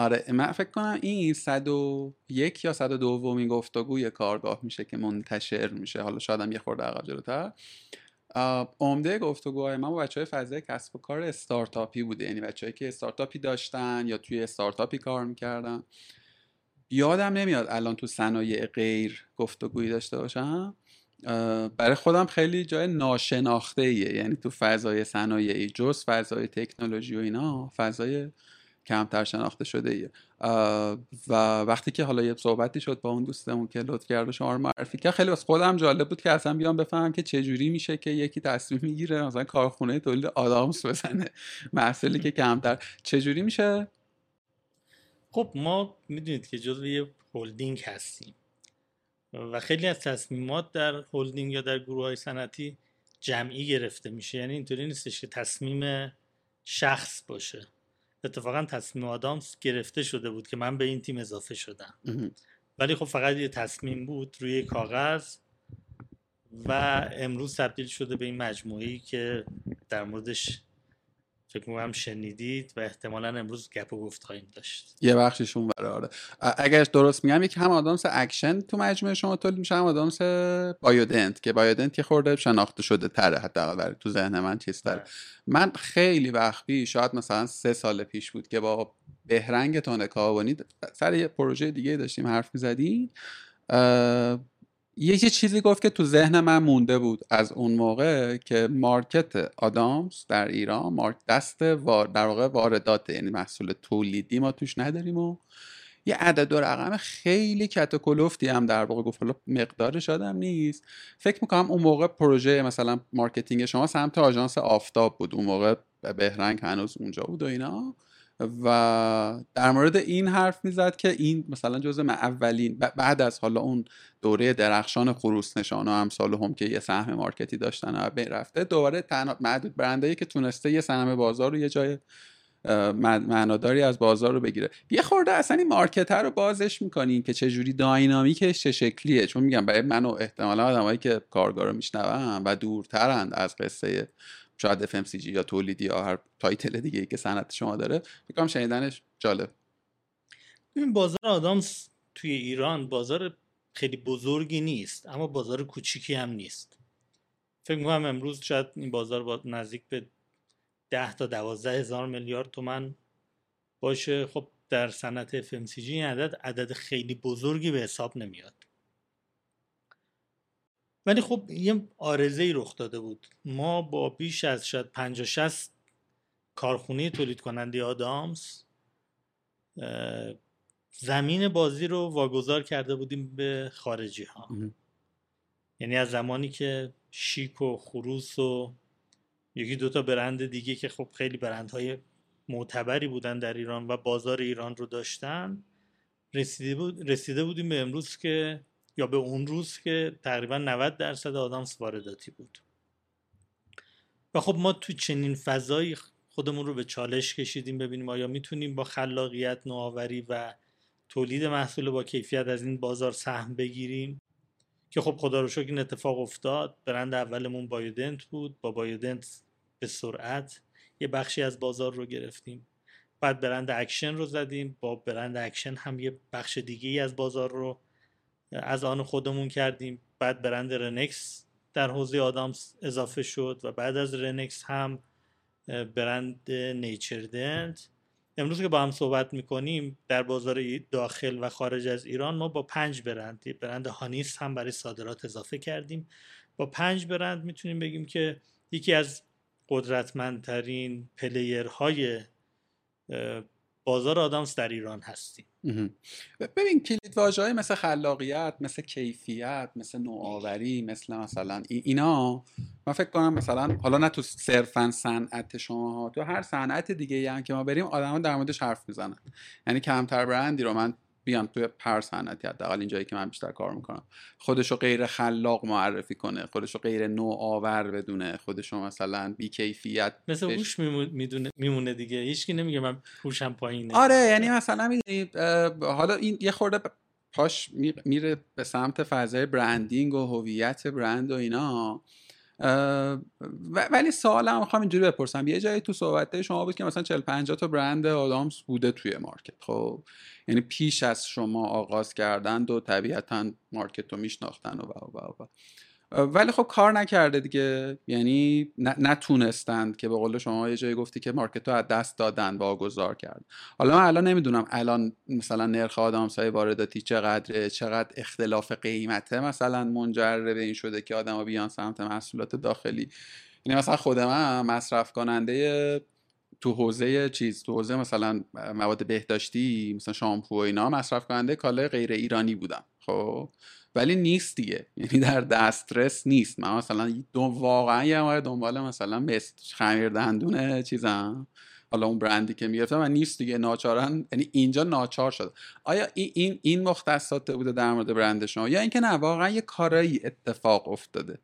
آره من فکر کنم این 101 یا 102 دومین گفتگوی کارگاه میشه که منتشر میشه. حالا شاید هم یه خورده عقب جلوتر. عمده گفتگوهای من با بچه های فضای کسب و کار استارتاپی بوده. یعنی بچههایی که استارتاپی داشتن یا توی استارتاپی کار می‌کردن. یادم نمیاد الان تو صنایع غیر گفتگویی داشته باشم. برای خودم خیلی جای ناشناخته ایه یعنی تو فضای صنایعی جز فضای تکنولوژی و اینا فضای کمتر شناخته شده ایه. و وقتی که حالا یه صحبتی شد با اون دوستمون که لطف کرد و شما رو معرفی کرد خیلی از خودم جالب بود که اصلا بیام بفهمم که چجوری میشه که یکی تصمیم می‌گیره مثلا کارخونه تولید آدامس بزنه. محصولی که کمتر. چجوری میشه؟ خب ما می‌دونید که جزو یه هلدینگ هستیم. و خیلی از تصمیمات در هلدینگ یا در گروه های صنعتی جمعی گرفته میشه. یعنی اینطوری نیستش که تصمیم شخص باشه. اتفاقا تصمیم آدامس گرفته شده بود که من به این تیم اضافه شدم. ولی خب فقط یه تصمیم بود روی کاغذ و امروز تبدیل شده به این مجموعی که در موردش فکر می‌کنم شنیدید و احتمالا امروز گپ و گفت خواهیم داشت. یه بخششون براره اگر درست میگم یکی هم آدامس اکشن تو مجموعه شما تولید میشه هم آدامس بایودنت که بایودنت یه خورده شناخته شده تره حتی تو ذهن من چیز تره. من خیلی وقت پیش شاید مثلا سه سال پیش بود که با بهرنگ تونه کابونی سر یه پروژه دیگه داشتیم حرف می‌زدیم یکی چیزی گفت که تو ذهن من مونده بود از اون موقع که مارکت آدامس در ایران مارک دست وار در واقع واردات یعنی محصول تولیدی ما توش نداریم و یه عدد و رقم خیلی کتوکلفتی هم در واقع گفت. حالا مقدارش آدم نیست. فکر می‌کنم اون موقع پروژه مثلا marketing شما سمت آژانس آفتاب بود. اون موقع بهرنگ هنوز اونجا بود و اینا. و در مورد این حرف می‌زد که این مثلا جزء اولین بعد از حالا اون دوره درخشان خروس نشان و امثال هم که یه سهم market ی داشتن و بین رفته دوباره تنها معدود برنده که تونسته یه سهم بازار رو یه جای معناداری از بازار رو بگیره. یه خورده اصلا این market رو بازش می‌کنین که چه جوری dynamic ش چه شکلیه. چون میگم برای من و احتمالا آدمایی که کارگاه رو میشنون و دورترند از قصه شاید FMCG یا تولیدی یا هر تایتل دیگه ای که صنعت شما داره فکر شنیدنش جالب. این بازار آدامس توی ایران بازار خیلی بزرگی نیست اما بازار کوچیکی هم نیست. فکر می‌کنم امروز شاید این بازار با نزدیک به ده تا دوازده هزار میلیارد تومن باشه. خب در صنعت FMCG این عدد عدد خیلی بزرگی به حساب نمیاد. ولی خب یه آرزه ای رخ داده بود. ما با بیش از شاید 50 60 کارخونه تولید کننده آدامس زمین بازی رو واگذار کرده بودیم به خارجی ها یعنی از زمانی که شیک و خروس و یکی دوتا برند دیگه که خب خیلی برندهای معتبری بودن در ایران و بازار ایران رو داشتن رسیده, بود، رسیده بودیم به امروز که یا به اون روز که تقریبا 90 درصد آدامس وارداتی بود. و خب ما تو چنین فضایی خودمون رو به چالش کشیدیم ببینیم آیا می‌تونیم با خلاقیت نوآوری و تولید محصول با کیفیت از این بازار سهم بگیریم. که خب خدا رو شکر این اتفاق افتاد. برند اولمون بایودنت بود. با بایودنت به سرعت یه بخشی از بازار رو گرفتیم. بعد برند اکشن رو زدیم. با برند اکشن هم یه بخش دیگه ای از بازار رو از آن خودمون کردیم. بعد برند رنکس در حوزه آدامس اضافه شد و بعد از رنکس هم برند نیچردنت امروز که با هم صحبت می‌کنیم در بازار داخل و خارج از ایران ما با پنج برند برند هانیس هم برای صادرات اضافه کردیم. با پنج برند می‌تونیم بگیم که یکی از قدرتمندترین پلیرهای بازار آدامس در ایران هستیم. ببین کلید های مثل خلاقیت مثل کیفیت مثل نوآوری مثل مثلا اینا من فکر کنم مثلا حالا نه تو صرفا صنعت شما تو هر صنعت دیگه هم که ما بریم آدما در موردش حرف می‌زنن. یعنی کمتر برندی رو من بیان توی پر صنعتی حداقل اینجایی که من بیشتر کار می‌کنم. خودشو غیر خلاق معرفی کنه خودشو غیر نوآور بدونه خودشو مثلا بیکیفیت مثل هوش می‌دونه میمونه دیگه. هیچکی نمیگه من هوشم پایینه. آره یعنی مثلا می‌دونی حالا این یه خورده پاش میره به سمت فضای برندینگ و هویت برند و اینا. ولی سوالم می‌خوام اینجوری بپرسم یه جایی تو صحبت شما بود که مثلا 40 50 تا برند آدامس بوده توی مارکت خب یعنی پیش از شما آغاز کردن و طبیعتا مارکت رو میشناختن و و و, و. ولی خب کار نکرده دیگه. یعنی نتونستند که به قول شما یه جایی گفتی که مارکت رو از دست دادن واگذار کرد. حالا من الان نمی‌دونم الان مثلا نرخ آدامسای وارداتی چقدره چقدر اختلاف قیمته مثلا منجر به این شده که آدما بیان سمت محصولات داخلی. یعنی مثلا خود من مصرف کننده تو حوزه چیز تو حوزه مثلا مواد بهداشتی مثلا شامپو و اینا مصرف کننده کالای غیر ایرانی بودم. خب؟ ولی نیست دیگه. یعنی در دسترس نیست. من مثلا دو واقعا یه موقع دنبال مثلا خمیر دندون چیزم. حالا اون برندی که می‌گرفتم و نیست دیگه. ناچارن یعنی اینجا ناچار شده. آیا این این این مختصات بوده در مورد برند شما؟ یا اینکه نه واقعا یه کارایی اتفاق افتاده؟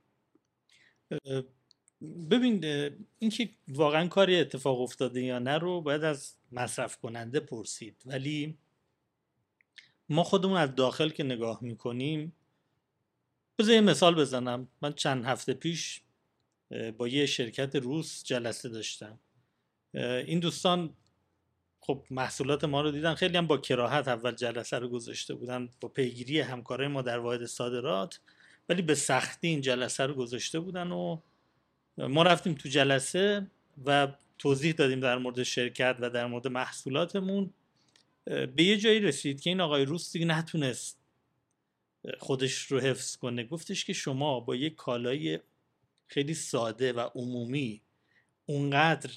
ببین اینکه واقعا کاری اتفاق افتاده یا نه رو باید از مصرف کننده پرسید. ولی ما خودمون از داخل که نگاه می‌کنیم بذار یه مثال بزنم. من چند هفته پیش با یه شرکت روس جلسه داشتم. این دوستان خب محصولات ما رو دیدن. خیلی هم با کراهت اول جلسه رو گذاشته بودن. با پیگیری همکارای ما در واحد صادرات ولی به سختی این جلسه رو گذاشته بودن و ما رفتیم تو جلسه و توضیح دادیم در مورد شرکت و در مورد محصولاتمون. به یه جایی رسید که این آقای روس دیگه نتونست خودش رو حفظ کنه. گفتش که شما با یک کالای خیلی ساده و عمومی اونقدر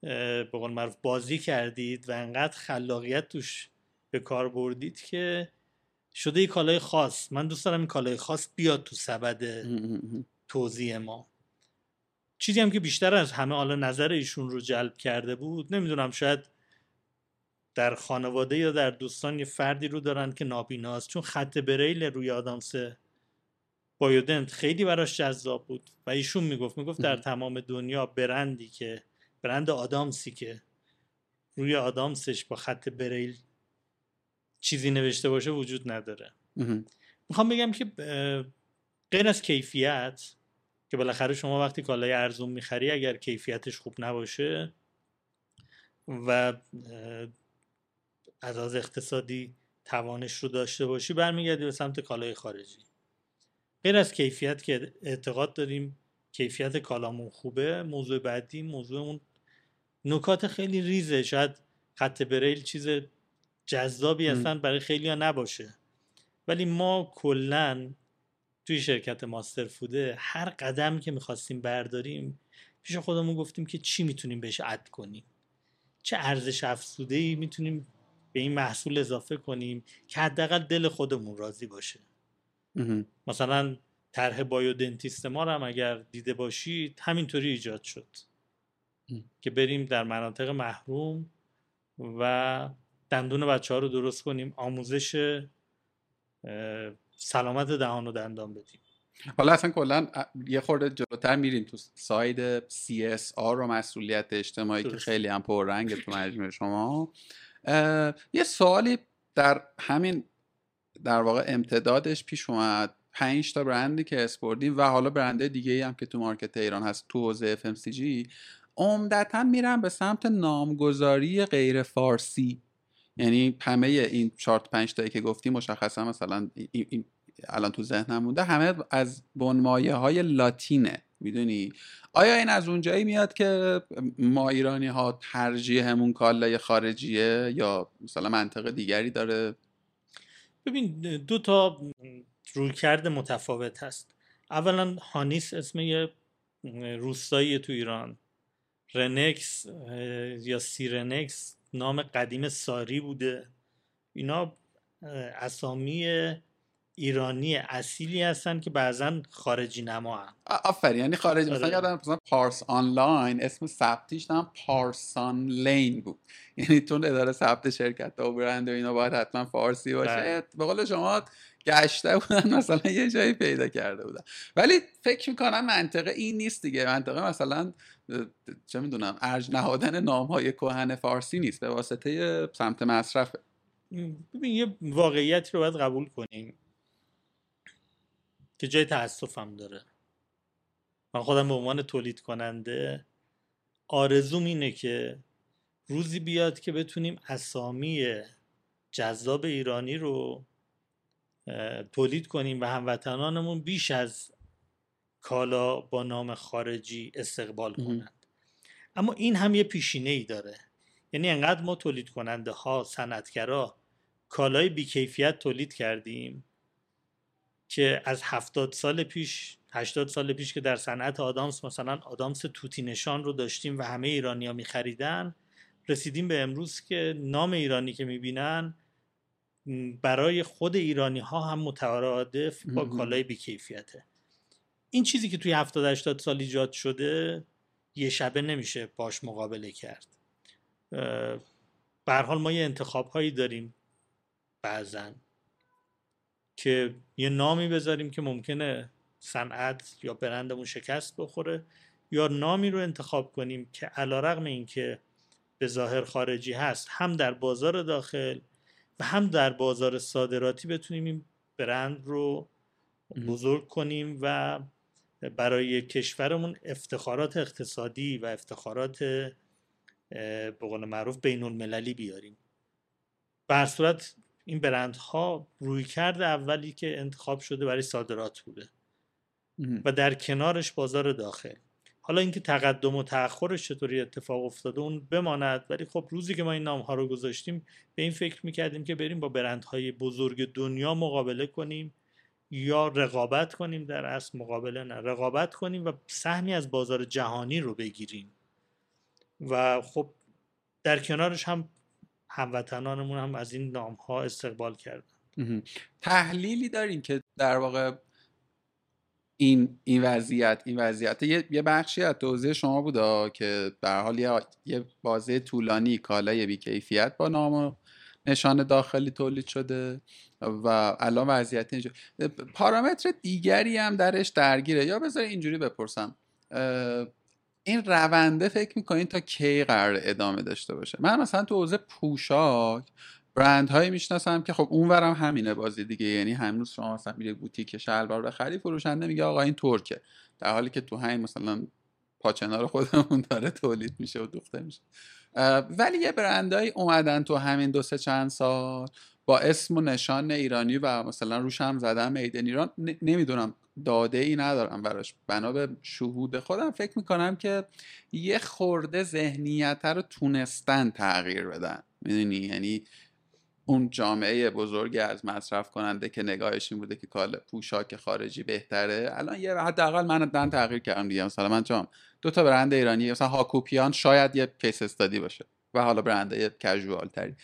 به قول معروف بازی کردید و انقدر خلاقیت توش به کار بردید که شده یک کالای خاص. من دوست دارم این کالای خاص بیاد تو سبد توضیح ما. چیزی هم که بیشتر از همه حالا نظر ایشون رو جلب کرده بود نمی‌دونم شاید در خانواده یا در دوستان یه فردی رو دارن که نابیناست. چون خط بریل روی آدامس بایودنت خیلی براش جذاب بود و ایشون می‌گفت می‌گفت در تمام دنیا برندی که برند آدامسی که روی آدامسش با خط بریل چیزی نوشته باشه وجود نداره. می‌خوام بگم که غیر از کیفیت که بالاخره شما وقتی کالای ارزون می‌خری اگر کیفیتش خوب نباشه و از اقتصادی توانش رو داشته باشی برمیگردی به سمت کالای خارجی. غیر از کیفیت که اعتقاد داریم کیفیت کالامون خوبه موضوع بعدی موضوع اون نکات خیلی ریزه. شاید خط بریل چیز جذابی اصلا برای خیلی ها نباشه. ولی ما کلا توی شرکت ماستر فوده هر قدم که می‌خواستیم برداریم پیش خودمون گفتیم که چی می‌تونیم بهش اد کنیم؟ چه ارزش افزوده ای می‌تونیم به این محصول اضافه کنیم که حداقل دل خودمون راضی باشه. مثلا طرح بایودنتیست ما رو هم اگر دیده باشید همینطوری ایجاد شد. که بریم در مناطق محروم و دندون بچه ها رو درست کنیم آموزش سلامت دهان و دندان بدیم. حالا اصلا کلا یه خورده جلوتر میریم تو ساید CSR و مسئولیت اجتماعی که خیلی هم پررنگ تو مجموعه شما. یه سوالی در همین در واقع امتدادش پیش اومد. پنج تا برندی که اسپوردیم و حالا برنده دیگه هم که تو مارکت ایران هست تو حوزه FMCG عمدتا میرن به سمت نامگذاری غیر فارسی. یعنی همه این چارت پنج تایی که گفتی مشخصا مثلا این الان تو ذهنم مونده همه از بنمایه های لاتینه. می‌دونی؟ آیا این از اونجایی میاد که ما ایرانی ها ترجیحمون کالای خارجیه یا مثلا منطق دیگری داره؟ ببین دو تا رویکرد متفاوت هست. اولا هانیس اسم یه روستایی تو ایران. رنکس یا سیرنکس نام قدیم ساری بوده. اینا اسامی ایرانی اصیلی هستن که بعضا خارجی نما هم آفرین. یعنی خارجی. مثلا آره. یادم مثلا پارس آنلاین اسم ثبتیش هم پارسان لین بود. یعنی تو اداره ثبت شرکت و برند و اینا باید حتما فارسی باشه. بله. به قول شما گشته بودن مثلا یه جایی پیدا کرده بودن. ولی فکر می‌کنم منطقه این نیست دیگه. منطقه مثلا چه می‌دونم ارج نهادن نام های کهن فارسی نیست. به واسطه سمت مصرف ببین یه واقعیت رو باید قبول کنیم. که جای تاسفم داره. من خودم به عنوان تولید کننده آرزوم اینه که روزی بیاد که بتونیم اسامی جذاب ایرانی رو تولید کنیم و هموطنانمون بیش از کالا با نام خارجی استقبال کنند. اما این هم یه پیشینه ای داره. یعنی انقدر ما تولید کننده ها صنعتگرا کالای بیکیفیت تولید کردیم که از هفتاد سال پیش هشتاد سال پیش که در صنعت آدامس مثلا آدامس توتی نشان رو داشتیم و همه ایرانیا میخریدن رسیدیم به امروز که نام ایرانی که می‌بینن برای خود ایرانی ها هم مترادف با کالای بیکیفیته. این چیزی که توی 70 80 سال ایجاد شده یه شبه نمیشه باش مقابله کرد. به حال ما یه انتخاب هایی داریم بعضا. که یه نامی بذاریم که ممکنه صنعت یا برندمون شکست بخوره یا نامی رو انتخاب کنیم که علا رقم این که به ظاهر خارجی هست هم در بازار داخل و هم در بازار صادراتی بتونیم این برند رو بزرگ کنیم و برای کشورمون افتخارات اقتصادی و افتخارات به قول معروف بین المللی بیاریم. به صورت این برندها روی کرده اولی که انتخاب شده برای صادرات بوده و در کنارش بازار داخل. حالا اینکه تقدم و تأخرش چطوری اتفاق افتاده اون بماند ولی خب روزی که ما این نام ها رو گذاشتیم به این فکر می‌کردیم که بریم با برندهای بزرگ دنیا مقابله کنیم یا رقابت کنیم در اصل. مقابله نه رقابت کنیم و سهمی از بازار جهانی رو بگیریم. و خب در کنارش هم هموطنانمون هم از این نام ها استقبال کردن. تحلیلی داریم که در واقع این این وضعیت این وضعیت. یه, بخشی از توضیح شما بوده که در حال یه, یه بازه طولانی کالای بیکیفیت با نام نشان داخلی تولید شده و الان وضعیت اینجا. پارامتر دیگری هم درش درگیره. یا بذار اینجوری بپرسم. این رونده فکر می‌کنین تا کی قرار ادامه داشته باشه؟ من مثلا تو حوزه پوشاک برند هایی می‌شناسم که خب اونورم همینه بازی دیگه. یعنی هنوز شما مثلا میره بوتیک شلوار بخری فروشنده میگه آقا این ترکه. در حالی که تو همین مثلا پاچنار خودمون داره تولید میشه و دوخته میشه. ولی یه برندهایی اومدن تو همین دو سه چند سال با اسم و نشان ایرانی و مثلا روش هم زدم میدن ایران نمی‌دونم داده ای ندارم براش. بنا به شهود خودم فکر می‌کنم که یه خورده ذهنیت رو تونستن تغییر بدن. می‌دونی؟ یعنی اون جامعه بزرگی از مصرف کننده که نگاهش این بوده که کال پوشاک خارجی بهتره. الان یه حداقل من دن تغییر کردم دیگه. مثلا من جام دو تا برند ایرانی مثلا هاکوپیان شاید یه کیس استادی باشه و حالا برند کژوال تری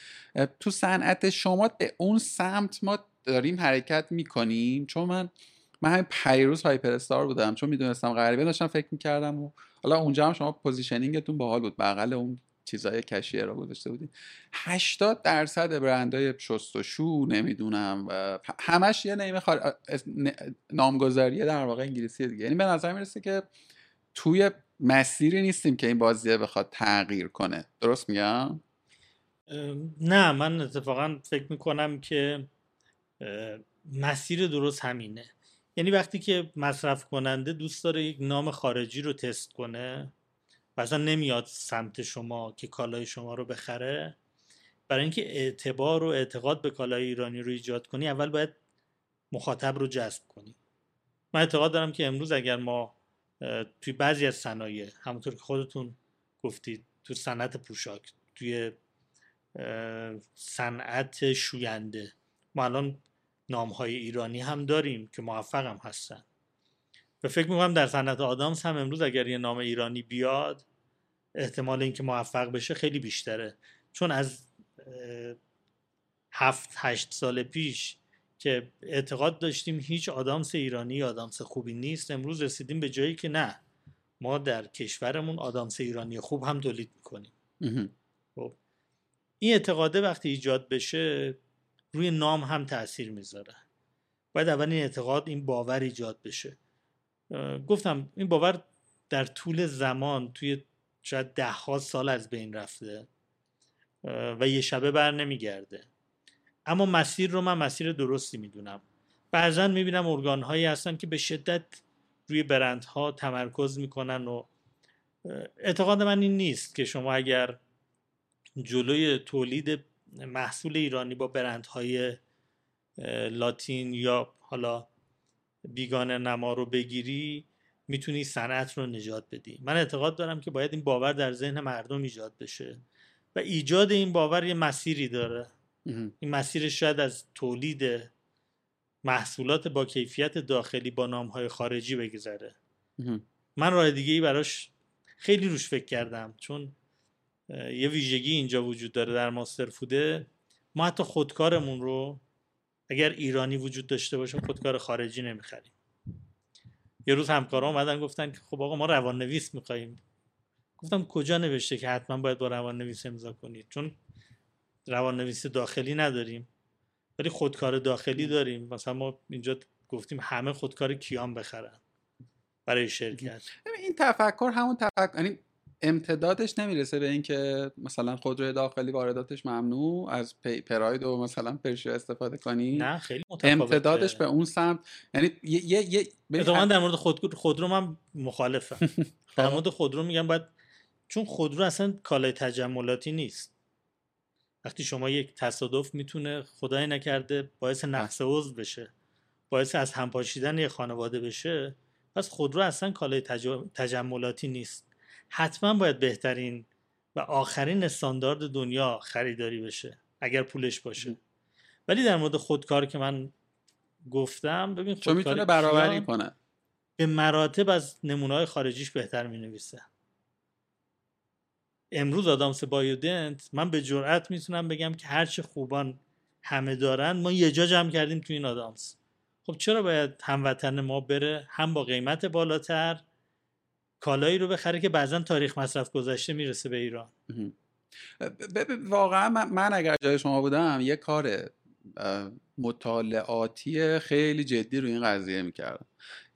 تو صنعت شما به اون سمت ما داریم حرکت می‌کنیم؟ چون من من همین پیروز هایپر استار بودم چون می‌دونستم غریبه داشتم فکر می‌کردم و حالا اونجا هم شما پوزیشنینگتون باحال بود بغل اون چیزای کشیر رو گذاشته بودیم 80 درصد برندهای شستشو نمی‌دونم و همش یه نیمه خار... نامگذاری در واقع انگلیسی دیگه. یعنی به نظر می‌رسه که توی مسیری نیستیم که این بازیه بخواد تغییر کنه. درست میگم؟ نه من اتفاقا فکر می‌کنم که مسیر درست همینه. یعنی وقتی که مصرف کننده دوست داره یک نام خارجی رو تست کنه و اصلا نمیاد سمت شما که کالای شما رو بخره برای اینکه اعتبار و اعتقاد به کالای ایرانی رو ایجاد کنی اول باید مخاطب رو جذب کنی. من اعتقاد دارم که امروز اگر ما توی بعضی از صنایع همونطور که خودتون گفتید تو صنعت پوشاک توی صنعت شوینده ما الان نام های ایرانی هم داریم که موفق هم هستن. و فکر می‌کنم در صنعت آدامس هم امروز اگر یه نام ایرانی بیاد احتمال اینکه موفق بشه خیلی بیشتره. چون از هفت هشت سال پیش که اعتقاد داشتیم هیچ آدامس ایرانی آدامس خوبی نیست امروز رسیدیم به جایی که نه. ما در کشورمون آدامس ایرانی خوب هم تولید می‌کنیم. خب. این اعتقاده وقتی ایجاد بشه روی نام هم تاثیر می‌ذاره. باید اول این اعتقاد این باور ایجاد بشه. گفتم این باور در طول زمان توی شاید ده ها سال از بین رفته و یه شبه بر نمیگرده. اما مسیر رو من مسیر درستی می‌دونم. بعضا می‌بینم ارگان هایی هستن که به شدت روی برندها تمرکز می‌کنن و اعتقاد من این نیست که شما اگر جلوی تولید محصول ایرانی با برندهای لاتین یا حالا بیگانه نما رو بگیری می‌تونی صنعت رو نجات بدی. من اعتقاد دارم که باید این باور در ذهن مردم ایجاد بشه و ایجاد این باور یه مسیری داره. این مسیرش شاید از تولید محصولات با کیفیت داخلی با نامهای خارجی بگذره. من راه دیگه ای براش خیلی روش فکر کردم چون یه ویژگی اینجا وجود داره در ماستر فوده. ما حتی خودکارمون رو اگر ایرانی وجود داشته باشه خودکار خارجی نمی‌خریم. یه روز همکارا اومدن گفتن که خب آقا ما روان نویس میخواییم گفتم کجا نوشته که حتما باید با روان نویس امضا کنید؟ چون روان نویس داخلی نداریم ولی خودکار داخلی داریم. مثلا ما اینجا گفتیم همه خودکار کیان بخرن برای شرکت. این تفکر همون تفکر یعنی امتدادش نمی‌رسه به اینکه مثلا خودروی داخلی وارداتش ممنوع از پی پراید و مثلا پرشو استفاده کنی. نه خیلی امتدادش به اون سمت یعنی یه یه در مورد خود خودرو من مخالفم. در مورد خودرو میگم باید چون خودرو اصلا کالای تجملاتی نیست. وقتی شما یک تصادف می‌تونه خدای نکرده باعث نقص عضو بشه باعث از هم پاشیدن یه خانواده بشه پس خودرو اصلا کالای تجملاتی نیست. حتما باید بهترین و آخرین استاندارد دنیا خریداری بشه اگر پولش باشه. ولی در مورد خودکار که من گفتم ببین چون می‌تونه برابری کنه. به مراتب از نمونه خارجیش بهتر می نویسه امروز آدامس بایودنت من به جرئت می‌تونم بگم که هرچه خوبان همه دارن ما یه جا جمع کردیم تو این آدامس. خب چرا باید هموطن ما بره؟ هم با قیمت بالاتر کالایی رو بخره که بعضا تاریخ مصرف گذشته می‌رسه به ایران. واقعا من اگر جای شما بودم یه کار مطالعاتی خیلی جدی رو این قضیه می‌کردم.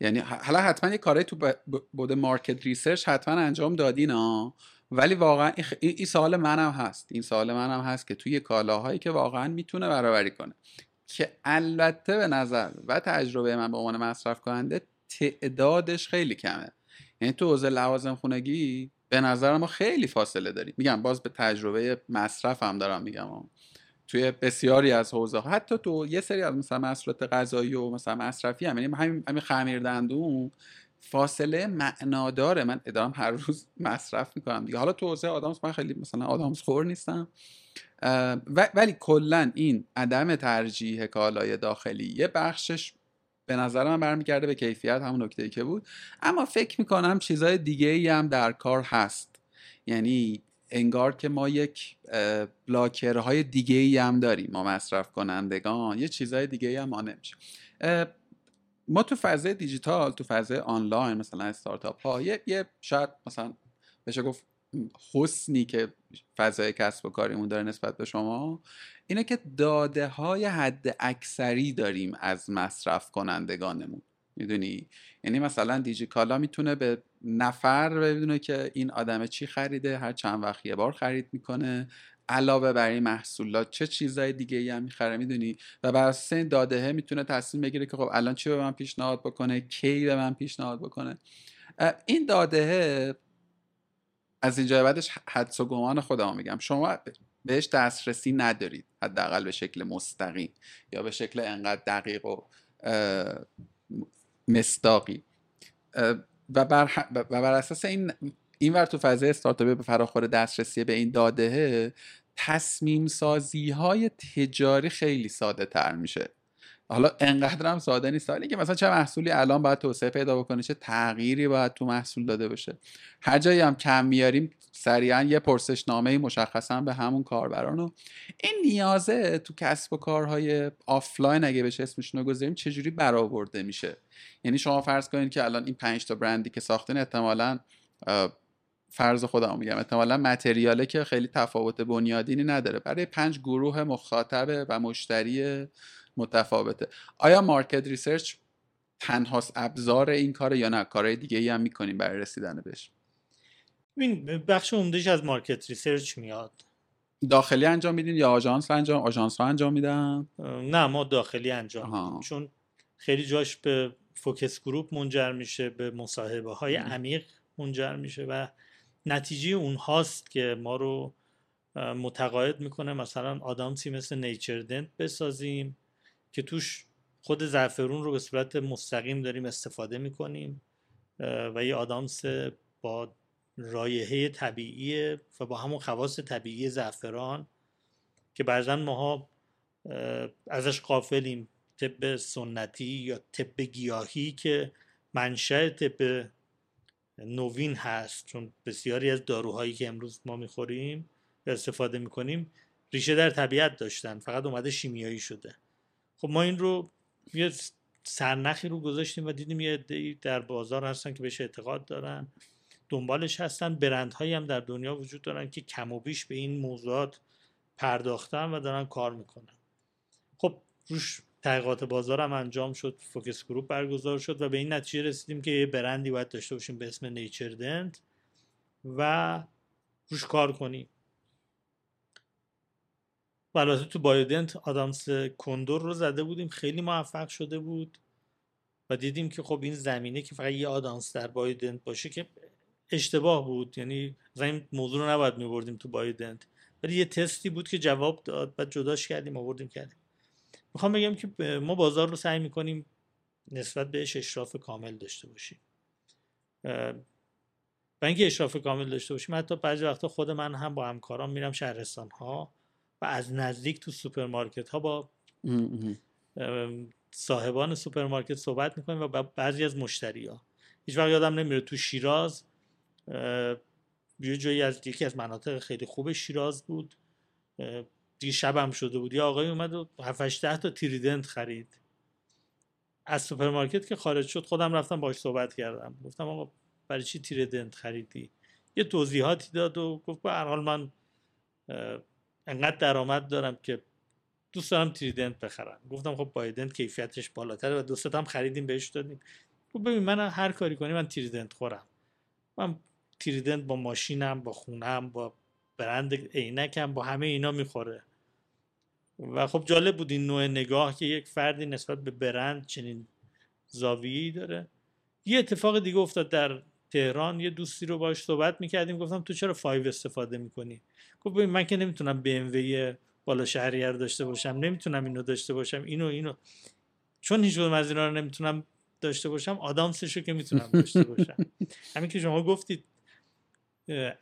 یعنی حالا حتما یه کاری تو بوده market research حتما انجام دادین ها ولی واقعا این سوال منم هست. این سوال منم هست که توی کالاهایی که واقعا می‌تونه برابری کنه که البته به نظر و تجربه من به عنوان مصرف کننده تعدادش خیلی کمه. یعنی تو حوزه لوازم خونگی به نظر ما خیلی فاصله داریم میگم باز به تجربه مصرف هم دارم میگم. توی بسیاری از حوزه حتی تو یه سری از مثلا محصولات غذایی و مثلا مصرفی هم یعنی همین همین خمیر دندون فاصله معناداره. من دارم هر روز مصرف می‌کنم دیگه. حالا تو حوزه آدامس من خیلی مثلا آدامس خور نیستم ولی کلا این عدم ترجیح کالای داخلی یه بخشش به نظر من برمیگرده به کیفیت همون نکته که بود. اما فکر می‌کنم چیزای دیگه ای هم در کار هست. یعنی انگار که ما یک بلاکرهای دیگه ای هم داریم ما مصرف کنندگان یه چیزای دیگه ای هم مانع میشه ما تو فضای دیجیتال تو فضای آنلاین مثلا استارتاپ ها یه, یه شاید مثلا بشه گفت حسنی که فضای کسب و کاریمون داره نسبت به شما اینه که داده های حد اکثری داریم از مصرف کنندگانمون می‌دونی؟ یعنی مثلا دیجی کالا می‌تونه به نفر بدونه که این آدم چی خریده هر چند وقت یه بار خرید می‌کنه. علاوه بر این محصولات چه چیزای دیگه ای هم می‌خره می‌دونی؟ و بر اساس این داده می‌تونه تصمیم بگیره که خب الان چی به من پیشنهاد بکنه؟ کی به من پیشنهاد بکنه؟ این داده از اینجا بعدش حدس و گمان خودم میگم. شما بهش دسترسی ندارید حداقل به شکل مستقیم یا به شکل انقدر دقیق و مستاقی و بر, و بر اساس این این ور تو فضای استارتاپی به فراخور دسترسی به این داده تصمیم سازی های تجاری خیلی ساده تر میشه. حالا انقدر هم ساده نیست. ولی که مثلا چه محصولی الان باید توسعه پیدا بکنه چه تغییری باید تو محصول داده باشه. هر جایی هم کم میاریم سریعا یه پرسشنامه مشخصا به همون کاربران و این نیازه تو کسب و کارهای آفلاین اگه بشه اسمشون رو گذاریم چجوری برآورده میشه؟ یعنی شما فرض کنید که الان این پنج تا برندی که ساختین احتمالا فرض خودم میگم احتمالا material ه که خیلی تفاوت بنیادینی نداره. برای پنج گروه مخاطبه و مشتری متفاوته. آیا market research تنهاست ابزار این کاره یا نه؟ کارهای دیگه ای هم می‌کنیم برای رسیدن بهش. این بخش عمدهش از market research میاد. داخلی انجام میدین یا آژانس انجام؟ آژانس ها انجام میدن؟ نه ما داخلی انجام میدیم. چون خیلی جاش به focus group منجر میشه به مصاحبه های عمیق منجر میشه و نتیجه اون هاست که ما رو متقاعد می‌کنه. مثلا آدامسی مثل نیچر دنت بسازیم. که توش خود زعفرون رو به صورت مستقیم داریم استفاده می‌کنیم و یه آدامس با رایحه طبیعی و با همون خواص طبیعی زعفران که بعضا ماها ازش قافلیم طب سنتی یا طب گیاهی که منشأ طب نوین هست چون بسیاری از داروهایی که امروز ما می‌خوریم استفاده می‌کنیم ریشه در طبیعت داشتن فقط اومده شیمیایی شده. خب ما این رو یه سرنخی رو گذاشتیم و دیدیم یه عده‌ای در بازار هستن که بهش اعتقاد دارن. دنبالش هستن. برندهایی هم در دنیا وجود دارن که کم و بیش به این موضوعات پرداختن و دارن کار می‌کنن. خب روش تحقیقات بازار هم انجام شد فوکس گروپ برگزار شد و به این نتیجه رسیدیم که یه برندی باید داشته باشیم به اسم نیچر دنت و روش کار کنیم. و البته تو بایودنت آدامس کندور رو زده بودیم. خیلی موفق شده بود و دیدیم که خب این زمینه که فقط یه آدامس در بایودنت باشه که اشتباه بود. یعنی این موضوع رو نباید میبردیم تو بایودنت. ولی یه تستی بود که جواب داد و جداش کردیم آوردیم کردیم. می‌خوام بگم که ما بازار رو سعی می‌کنیم نسبت بهش اشراف کامل داشته باشیم. و اینکه اشراف کامل داشته باشیم حتی بعضی وقتا خود من هم با همکاران میرم شهرستان ها و از نزدیک تو سوپرمارکت ها با صاحبان سوپرمارکت صحبت می‌کنیم و بعضی از مشتری ها هیچ وقت یادم نمیره تو شیراز یه جایی از یکی از مناطق خیلی خوب شیراز بود دیگه شبم شده بود. یه آقای اومد و 7 ده تا تریدنت خرید. از سوپرمارکت که خارج شد خودم رفتم باش صحبت کردم. گفتم آقا برای چی تریدنت خریدی؟ یه توضیحاتی داد و گفت به هر حال من انقدر درآمد دارم که دوست دارم تریدنت بخرم. گفتم خب بایدنت کیفیتش بالاتره و دوست هم خریدیم بهش دادیم. گفت ببین من هر کاری کنی من تریدنت خورم. من تریدنت با ماشینم با خونم با برند عینکم با همه اینا می‌خوره. و خب جالب بود این نوع نگاه که یک فردی نسبت به برند چنین زاویه‌ای داره. یه اتفاق دیگه افتاد در تهران یه دوستی رو باش صحبت می‌کردیم گفتم تو چرا فایو استفاده می‌کنی؟ گفت ببین من که نمی‌تونم BMW بالا شهریه رو داشته باشم نمی‌تونم اینو داشته باشم اینو اینو. چون هیچ از اینا رو نمی‌تونم داشته باشم آدامسش رو که می‌تونم داشته باشم. همین که شما گفتید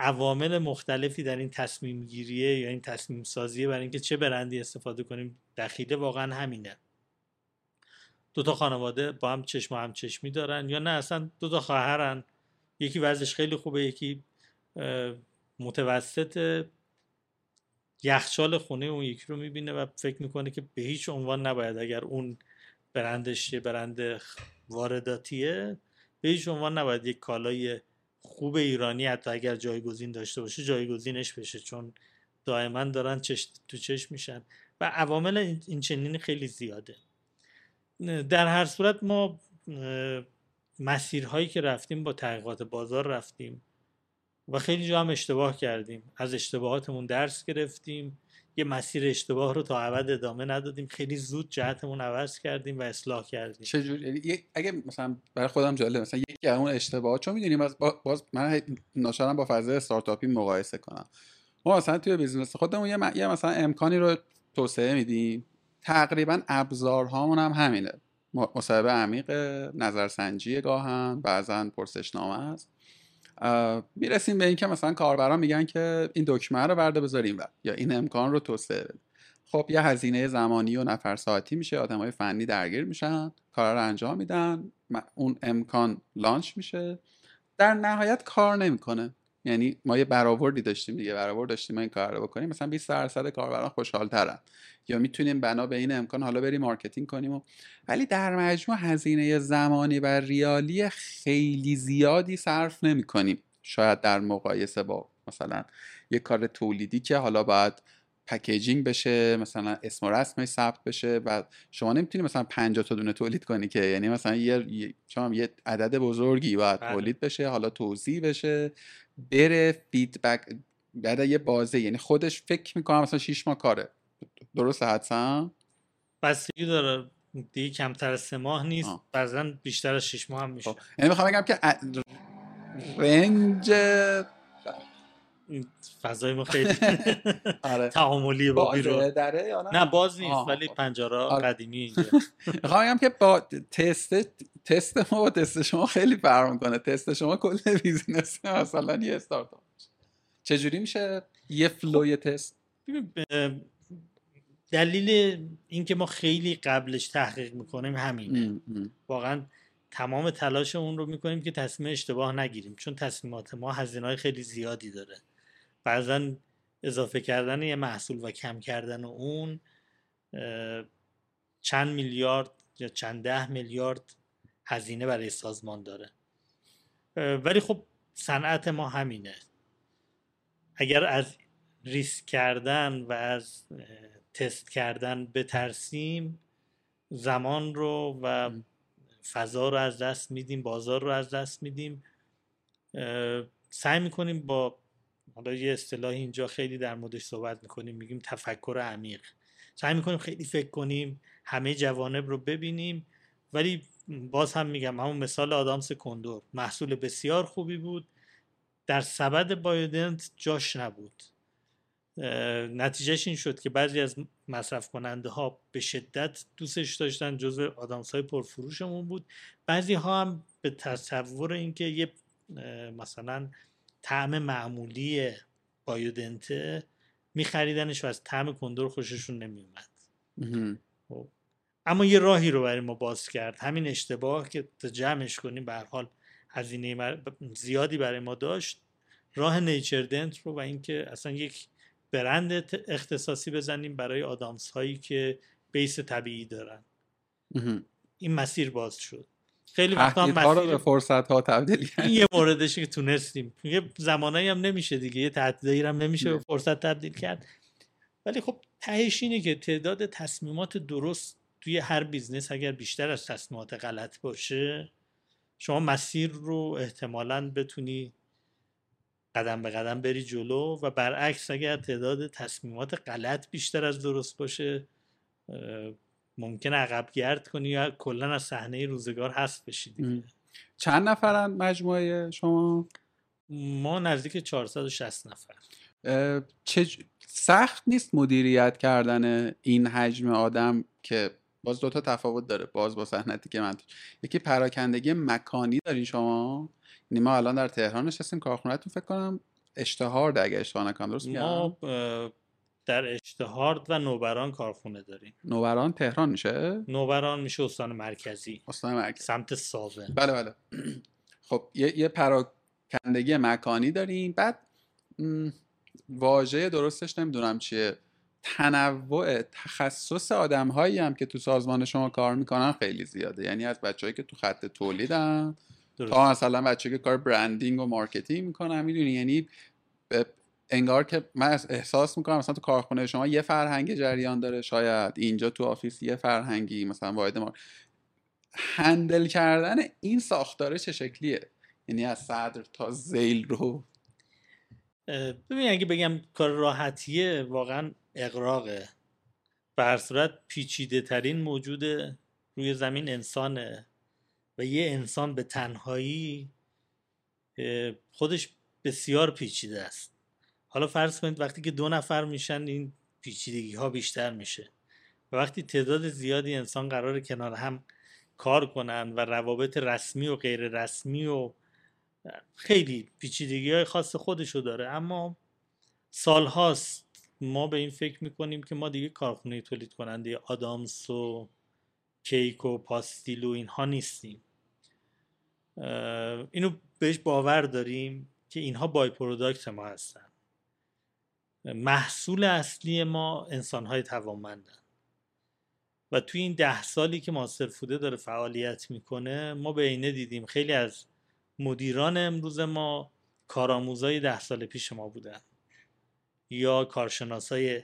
عوامل مختلفی در این تصمیم گیریه یا این تصمیم سازیه برای اینکه چه برندی استفاده کنیم دخیله واقعا همینه. دو تا خانواده با هم چشم و هم چشمی دارن یا نه اصلا دو تا خواهرن. یکی وضعش خیلی خوبه یکی متوسط یخچال خونه اون یکی رو می‌بینه و فکر می‌کنه که به هیچ عنوان نباید اگر اون برندش یه برند وارداتیه به هیچ عنوان نباید یک کالای خوب ایرانی حتی اگر جایگزین داشته باشه جایگزینش بشه چون دائما دارن چش... تو چشم میشن. و عوامل این چنین خیلی زیاده. در هر صورت ما مسیرهایی که رفتیم با تحقیقات بازار رفتیم و خیلی جا هم اشتباه کردیم. از اشتباهاتمون درس گرفتیم. یه مسیر اشتباه رو تا ابد ادامه ندادیم. خیلی زود جهتمون عوض کردیم و اصلاح کردیم. چجوری؟ یعنی اگه مثلا برای خودم جالب مثلا یکی از اون اشتباهات چون می‌دونیم از باز من ناشرم با فضای استارتاپی مقایسه کنم. ما مثلا توی business خودمون یه, یه مثلا امکانی رو توسعه میدیم. تقریبا ابزارهامون هم همینه. مصاحبه عمیق نظرسنجی گاهن بعضا پرسشنامه است. می‌رسیم به اینکه مثلا کاربران میگن که این دکمه رو برده بذاریم و یا این امکان رو توسعه بده. خب یه هزینه زمانی و نفر ساعتی میشه آدم های فنی درگیر میشن کار رو انجام میدن اون امکان launch میشه. در نهایت کار نمی‌کنه. یعنی ما یه برآوردی داشتیم دیگه برآورد داشتیم ما این کار رو بکنیم. مثلا 20 درصد کاربران خوشحال ترن یا می‌تونیم بنا به این امکان حالا بریم marketing کنیم و ولی در مجموع هزینه زمانی و ریالی خیلی زیادی صرف نمی کنیم شاید در مقایسه با مثلا یه کار تولیدی که حالا باید packaging بشه مثلا اسم و رسمش ثبت بشه و شما نمی‌تونی مثلا 50 تا دونه تولید کنی که یعنی مثلا یه شما یه عدد بزرگی باید بله. تولید بشه حالا توزیع بشه بره فیدبک بعد یه بازه یعنی خودش فکر می‌کنم مثلا 6 ماه کاره. درست حدسم بستگی داره. دیگه کمتر از سه ماه نیست. بعضا بیشتر از شش ماه هم میشه. خب یعنی می‌خوام بگم که رنج این فضای ما خیلی آره. تعاملیه با بیرون. بازه دره یا نه؟ نه باز نیست آه، ولی خب. پنجره آره. قدیمی اینجا. می‌خوام که با تست تست ما با تست شما خیلی فرق می‌کنه. تست شما کل business مثلا یه استارتاپ چجوری میشه یه flow ی تست؟ ببین، اه، دلیل اینکه ما خیلی قبلش تحقیق می‌کنیم همینه. واقعا تمام تلاش اون رو می‌کنیم که تصمیم اشتباه نگیریم چون تصمیمات ما هزینه های خیلی زیادی داره. بعضا اضافه کردن یه محصول و کم کردن اون چند میلیارد یا چند ده میلیارد هزینه برای سازمان داره. ولی خب صنعت ما همینه. اگر از ریسک کردن و از تست کردن بترسیم زمان رو و. فضا رو از دست میدیم بازار رو از دست میدیم. سعی می‌کنیم با حالا یه اصطلاحی اینجا خیلی در موردش صحبت می‌کنیم میگیم تفکر عمیق. سعی می‌کنیم خیلی فکر کنیم همه جوانب رو ببینیم ولی باز هم میگم همون مثال آدامس کندور. محصول بسیار خوبی بود. در سبد بایودنت جاش نبود. نتیجهش این شد که بعضی از مصرف کننده ها به شدت دوستش داشتن جزو آدامس های پرفروشمون بود. بعضی ها هم به تصور اینکه یه مثلا طعم معمولی بایودنته میخریدنش و از طعم کندور خوششون نمیومد. خب. اما یه راهی رو برای ما باز کرد همین اشتباه که تا جمعش کنیم به هر حال هزینه زیادی برای ما داشت راه نیچر دنت رو و اینکه اصلا یک برند اختصاصی بزنیم برای آدامس هایی که بیس طبیعی دارن. این مسیر باز شد خیلی وقتا رو به مسیر فرصت ها تبدیل این کرد یه موردشه که تونستیم. یه زمانایی هم نمیشه دیگه یه تهدیدایی هم نمیشه به. فرصت تبدیل کرد. ولی خب تهش اینه که تعداد تصمیمات درست توی هر business اگر بیشتر از تصمیمات غلط باشه شما مسیر رو احتمالا بتونی قدم به قدم بری جلو و برعکس اگر تعداد تصمیمات غلط بیشتر از درست باشه اه، ممکنه عقب گرد کنی یا کلا از صحنه روزگار هست بشی دیگه. چند نفرن مجموعه شما؟ ما نزدیک 460 نفر. چج... سخت نیست مدیریت کردن این حجم آدم که باز دوتا تفاوت داره باز با صحنتی که من یکی پراکندگی مکانی دارین شما؟ یعنی ما الان در تهران نشستیم کارخونهتون فکر کنم اشتهارد اگه اشتباه نکنم درست میگم؟ ما در اشتهارد و نوبران کارخونه داریم. نوبران تهران میشه؟ نوبران میشه استان مرکزی. استان مرکز سمت ساوه. بله بله. خب یه, یه پراکندگی مکانی داریم. بعد م، واژه درستش نمی‌دونم چیه. تنوع تخصص آدم هایی هم که تو سازمان شما کار می‌کنن خیلی زیاده. یعنی از بچههایی که تو خط تولیدن درست. تا مثلا بچه که کار branding و marketing می‌کنن می‌دونی؟ یعنی انگار که من احساس می‌کنم مثلا تو کارخونه شما یه فرهنگ جریان داره شاید اینجا تو office یه فرهنگی مثلا واحد ما. handle کردن این ساختاره چه شکلیه؟ یعنی از صدر تا زیل رو؟ ببین اگه بگم کار راحتیه واقعا اقراقه به هر صورت پیچیده ترین موجود روی زمین انسانه و یه انسان به تنهایی خودش بسیار پیچیده است. حالا فرض کنید وقتی که دو نفر میشن این پیچیدگی ها بیشتر میشه. و وقتی تعداد زیادی انسان قرار کنار هم کار کنن و روابط رسمی و غیر رسمی و خیلی پیچیدگی های خاص خودشو داره. اما سالهاست ما به این فکر می‌کنیم که ما دیگه کارخونه تولید کننده آدامس و کیک و پاستیل و اینها نیستیم. اینو بهش باور داریم که اینها بای پروداکت ما هستن. محصول اصلی ما انسانهای توانمندن. و توی این ده سالی که ماستر فوده داره فعالیت می‌کنه ما به عینه دیدیم خیلی از مدیران امروز ما کارآموزای ده سال پیش ما بودن. یا کارشناسای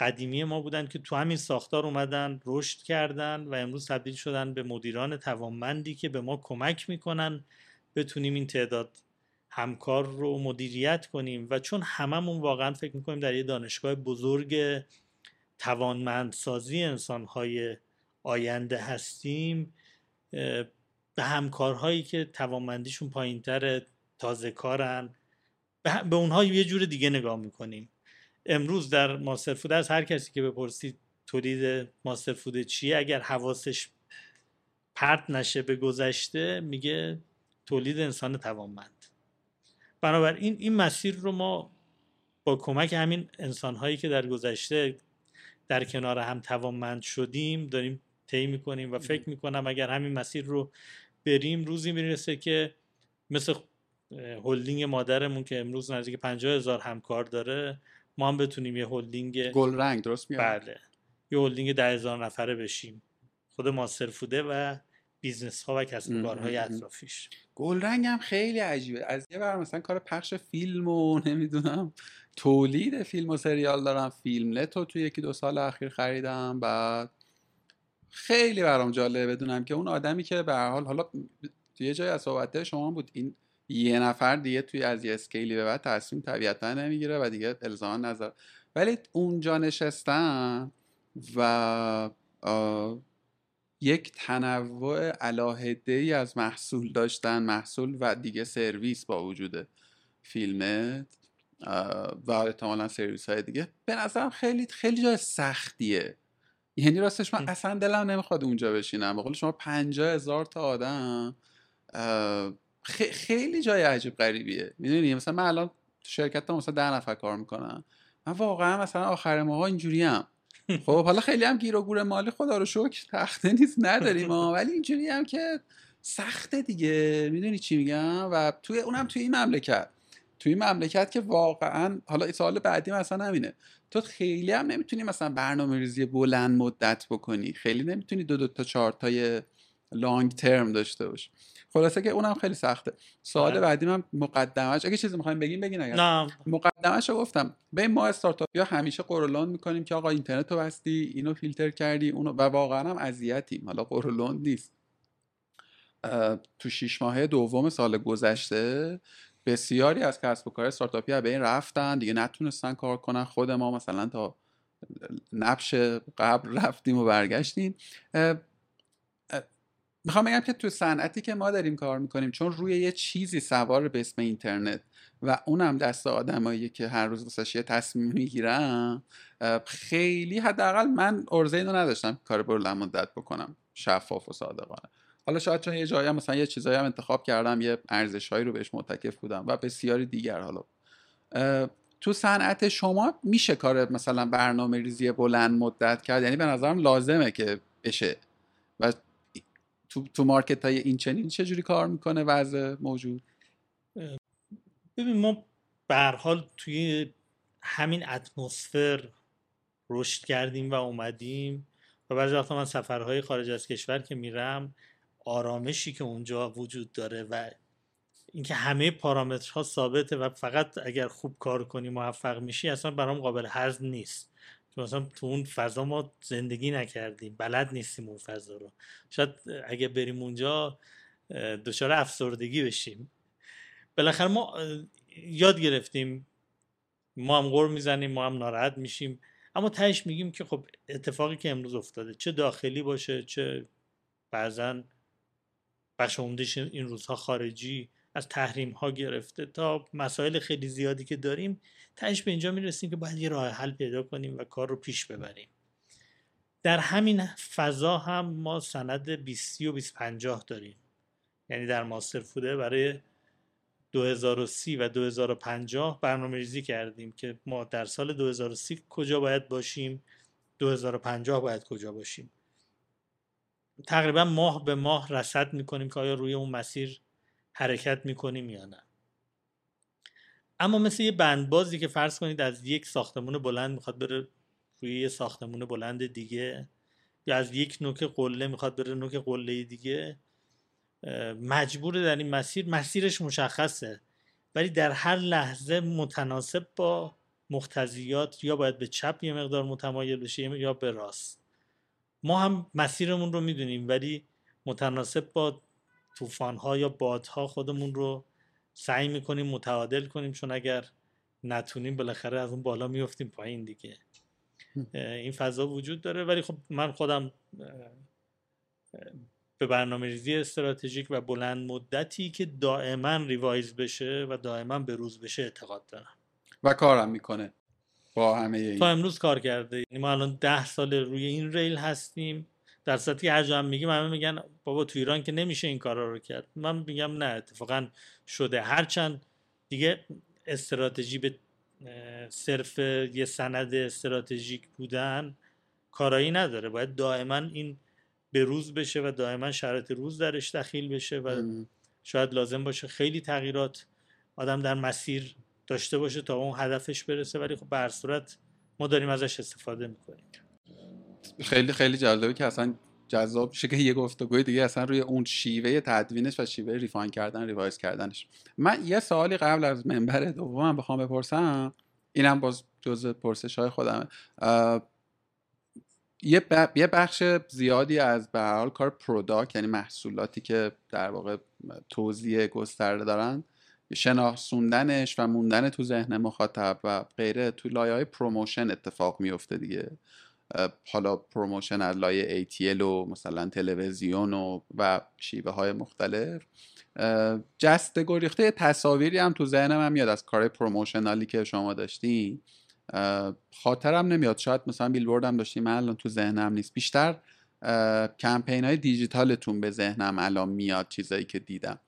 قدیمی ما بودن که تو همین ساختار اومدن رشد کردن و امروز تبدیل شدن به مدیران توانمندی که به ما کمک می‌کنن بتونیم این تعداد همکار رو مدیریت کنیم و چون هممون واقعا فکر می‌کنیم در یه دانشگاه بزرگ توانمندسازی انسانهای آینده هستیم به همکارهایی که توانمندیشون پایینتر تازه کارن به اونها یه جور دیگه نگاه می‌کنیم. امروز در ماستر فود از هر کسی که بپرسید تولید ماستر فود چیه اگر حواسش پرت نشه به گذشته میگه تولید انسان توانمند. بنابراین این مسیر رو ما با کمک همین انسانهایی که در گذشته در کنار هم توانمند شدیم داریم طی می‌کنیم و فکر می‌کنم اگر همین مسیر رو بریم روزی می‌رسه که مثل هلدینگ مادرمون که امروز نزدیک 50 هزار همکار داره ما هم بتونیم یه هلدینگ گلرنگ درست میاد بله یه هلدینگ ده هزار نفره بشیم. خود ماستر فوده و business ها و کسب و کارهای اطرافیش گلرنگ هم خیلی عجیبه. از یه بر مثلا کار پخش فیلم و نمی‌دونم تولید فیلم و سریال دارم. فیلم نت رو توی یکی دو سال اخیر خریدم. بعد خیلی برام جالبه بدونم که اون آدمی که به حال حالا توی یه جای از صحبت شما بود این یه نفر دیگه توی از یه اسکیلی به بعد تصمیم طبیعتا نمی‌گیره و دیگه الزاما نظر. ولی اونجا نشستن و یک تنوع علاهده ای از محصول داشتن محصول و دیگه سرویس با وجود فیلمت و احتمالا سرویس های دیگه. به نظرم خیلی خیلی جای سختیه. یعنی راستش من اصلا دلم نمی‌خواد اونجا بشینم. بقول شما پنجاه هزار تا آدم خیلی جای عجیب غریبیه. می‌دونی؟ مثلا من الان تو شرکت مثلا ده نفر کار می‌کنم من واقعا مثلا آخر ماه اینجوری هم خب حالا خیلی هم گیر و گور مالی خدا رو شکر تخته نیست نداریم ها ولی اینجوری هم که سخته دیگه. می‌دونی چی میگم؟ و توی اونم توی این مملکت. توی این مملکت که واقعا حالا سال بعدی مثلا همینه. تو خیلی هم نمی‌تونی مثلا برنامه ریزی بلند مدت بکنی. خیلی نمی‌تونی دو دو تا چهار تای لانگ ترم داشته باشی خلاصه که اونم خیلی سخته. سوال بله. بعدی من مقدمش اگه چیزی می‌خوایم بگیم بگین اگر. نه. مقدمش رو گفتم. به ما استارتاپ یا همیشه قرولند می‌کنیم که آقا اینترنت رو بستی اینو فیلتر کردی اونو و واقعا هم اذیتیم. حالا قرولند نیست. تو شیش ماهه دوم سال گذشته بسیاری از کسب و کار استارتاپی به این رفتن. دیگه نتونستن کار کنن. خود ما مثلا تا نبش قبل رفتیم و برگشتیم. می‌خوام بگم که تو صنعتی که ما داریم کار می‌کنیم چون روی یه چیزی سوار به اسم اینترنت و اونم دست آدمایی که هر روز واسه یه تصمیم می‌گیرن خیلی حداقل من ارزه اینو نداشتم کار بلند مدت بکنم شفاف و صادقانه. حالا شاید چون یه جایی مثلا یه چیزایی هم انتخاب کردم یه ارزشهایی رو بهش متکف بودم و بسیاری دیگر حالا. تو صنعت شما میشه کار مثلا برنامه ریزی بلند مدت کرد؟ یعنی به نظرم لازمه که بشه. و تو, تو مارکت های این چنین چجوری کار می‌کنه وضع موجود؟ ببین ما به حال توی همین اتمسفر رشد کردیم و اومدیم و بعضی وقتا من سفرهای خارج از کشور که میرم آرامشی که اونجا وجود داره و اینکه همه پارامترها ثابته و فقط اگر خوب کار کنی موفق میشی اصلا برام قابل هضم نیست. چون مثلا تو اون فضا ما زندگی نکردیم بلد نیستیم اون فضا رو. شاید اگه بریم اونجا دچار افسردگی بشیم. بالاخره ما یاد گرفتیم ما هم غور می‌زنیم ما هم ناراحت میشیم. اما تهش میگیم که خب اتفاقی که امروز افتاده چه داخلی باشه چه بعضا بخش این روزها خارجی از تحریم ها گرفته. تا مسائل خیلی زیادی که داریم تهش به اینجا می‌رسیم که باید یه راه حل پیدا کنیم و کار رو پیش ببریم. در همین فضا هم ما سند 20 و 2050 داریم. یعنی در ماستر فوده برای 2030 و 2050 برنامه ریزی کردیم که ما در سال 2030 کجا باید باشیم 2050 باید کجا باشیم. تقریبا ماه به ماه رصد می‌کنیم که آیا روی اون مسیر حرکت می‌کنیم یا نه. اما مثل یه بندبازی که فرض کنید از یک ساختمون بلند می‌خواد بره روی یه ساختمون بلند دیگه یا از یک نوک قله می‌خواد بره نوک قله دیگه مجبور در این مسیر مسیرش مشخصه. ولی در هر لحظه متناسب با مختزیات یا باید به چپ یه مقدار متمایل بشه یا به راست. ما هم مسیرمون رو می‌دونیم ولی متناسب با طوفان یا بادها خودمون رو سعی می‌کنیم متعادل کنیم چون اگر نتونیم بالاخره از اون بالا میفتیم پایین دیگه. این فضا وجود داره. ولی خب من خودم به برنامه ریزی استراتژیک و بلند مدتی که دائما ریوایز بشه و دائما به روز بشه اعتقاد دارم. و کارم می‌کنه با همه این. تا امروز کار کرده. یعنی ما الان ده سال روی این ریل هستیم. در صورتی که هر جا هم میگیم همه میگن بابا تو ایران که نمیشه این کارا رو کرد. من میگم نه اتفاقا شده. هرچند دیگه استراتژی به صرف یه سند استراتژیک بودن کارایی نداره. باید دائما این به روز بشه و دائما شرایط روز درش دخیل بشه و شاید لازم باشه خیلی تغییرات آدم در مسیر داشته باشه تا اون هدفش برسه. ولی خب به صورت ما داریم ازش استفاده می‌کنیم. خیلی خیلی جالبه که اصلا جذاب میشه که یه گفتگوی دیگه اصلا روی اون شیوه تدوینش و شیوه ریفاین کردن ریوایز کردنش. من یه سوالی قبل از منبر دومم بخوام بپرسم. اینم باز جز پرسش های خودمه یه, یه بخش زیادی از به حال کار product یعنی محصولاتی که در واقع توزیع گسترده دارن شناسوندنش و موندن تو ذهن مخاطب و غیره تو لایه های promotion اتفاق میفته دیگه. حالا promotion از لایه ATL و مثلا تلویزیون و, و شیوه های مختلف. جست گریخته تصاویری هم تو ذهنم هم میاد از کار پروموشنالی که شما داشتین. خاطرم نمیاد. شاید مثلا بیلبورد هم داشتیم من الان تو ذهنم نیست. بیشتر کمپین های دیجیتالتون به ذهنم الان میاد چیزایی که دیدم.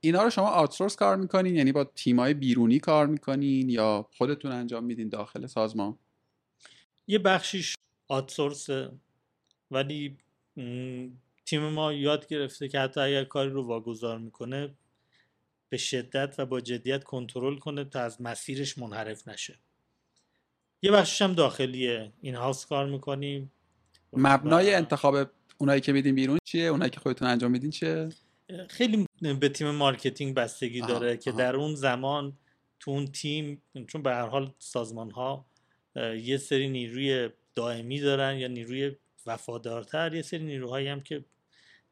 اینا رو شما آتسورس کار می‌کنین؟ یعنی با تیمای بیرونی کار می‌کنین یا خودتون انجام میدین داخل سازمان؟ یه بخشیش آتسورس ولی تیم ما یاد گرفته که حتی اگر کاری رو واگذار می‌کنه به شدت و با جدیت کنترل کنه تا از مسیرش منحرف نشه. یه بخشش هم داخلیه. in-house کار می‌کنیم. مبنای انتخاب اونایی که میدین بیرون چیه؟ اونایی که خودتون انجام میدین چیه؟ خیلی به تیم marketing بستگی داره که در اون زمان تو اون تیم چون به هر حال سازمان ها یه سری نیروی دائمی دارن یا نیروی وفادارتر یه سری نیروهایی هم که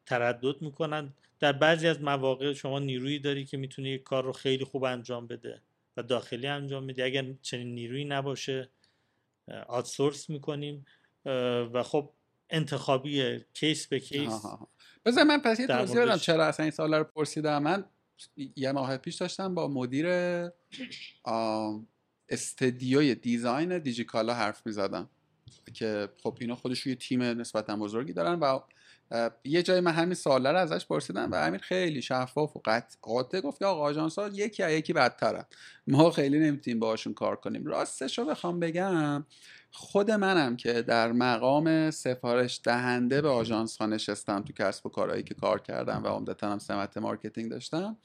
تردد می‌کنن. در بعضی از مواقع شما نیرویی داری که می‌تونه یک کار رو خیلی خوب انجام بده و داخلی انجام میده اگر چنین نیرویی نباشه آتسورس می‌کنیم. و خب انتخابی کیس به کیس بذار من پس یه توضیح بدم چرا اصلا این سال رو پرسیدم. من یه ماه پیش داشتم با مدیر استدیوی design دیجیکالا حرف می‌زدم که خب اینا خودش یه تیم نسبتا بزرگی دارن و یه جای من همین سواله رو ازش پرسیدم و امیر خیلی شفاف و قاطع گفت که آقا آژانس ها یکی یکی بدترن. ما خیلی نمی‌تونیم باهاشون کار کنیم. راستش رو بخوام بگم خود منم که در مقام سفارش دهنده به آژانس ها نشستم تو کسب و کارهایی که کار کردم و عمدتا هم سمت marketing داشتم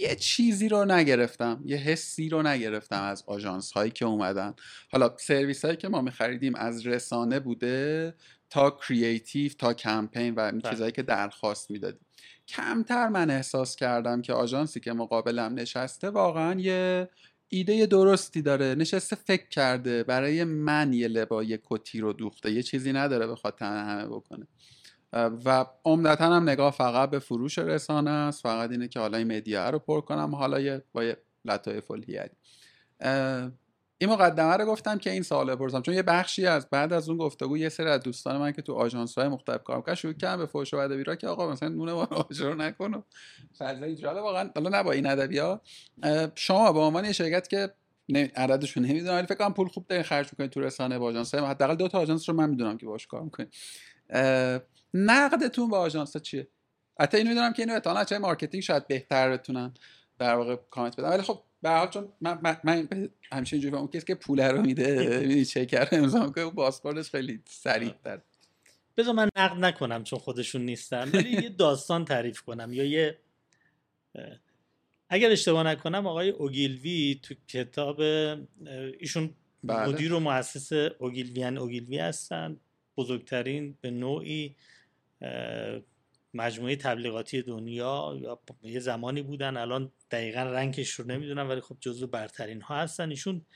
یه چیزی رو نگرفتم یه حسی رو نگرفتم از آژانس هایی که اومدن. حالا سرویس هایی که ما میخریدیم از رسانه بوده تا کرییتیو تا کمپین و این بله. چیزهایی که درخواست می‌دادیم. کمتر من احساس کردم که آژانسی که مقابلم نشسته واقعا یه ایده درستی داره. نشسته فکر کرده برای من یه لبا یه کتی رو دوخته. یه چیزی نداره بخواد تنه همه بکنه. و عمدتا هم نگاه فقط به فروش رسانه است. فقط اینه که حالا این مدیا رو پر کنم حالا یه با یه لطایف این مقدمه رو گفتم که این سوال بپرسم چون یه بخشی از بعد از اون گفتگو یه سری از دوستان من که تو آژانس های مختلف کار می‌کردن شروع کردن به فوش و ادبی که آقا مثلا نون ما رو نکن و فضا ایجاد واقعا حالا نه با این ادبی شما به عنوان یه شرکت که عددشون نمی‌دونم ولی فکر کنم پول خوب دارین خرج می‌کنین تو رسانه با آژانس حداقل دو تا آژانس رو من می‌دونم که باش کار می‌کنین. نقدتون به آژانس چیه؟ حتی اینو می‌دونم که اینو احتمالاً چه marketing شاید بهتر بتونن در واقع کامنت بدن. ولی خب به حال چون من, من, من همیشه اینجوری اون کسی که پول رو میده می‌بینی چک رو امضا می‌کنه اون پاسپورتش خیلی سریعتر. بذار من نقد نکنم چون خودشون نیستن ولی یه داستان تعریف کنم یا یه اگر اشتباه نکنم آقای اوگیلوی تو کتاب ایشون بله. مدیر و مؤسس اوگیلویان اوگیلوی هستن بزرگترین به نوعی مجموعه تبلیغاتی دنیا یا یه زمانی بودن الان دقیقا رنگش رو نمی‌دونم ولی خب جزو برترین ها هستن. ایشون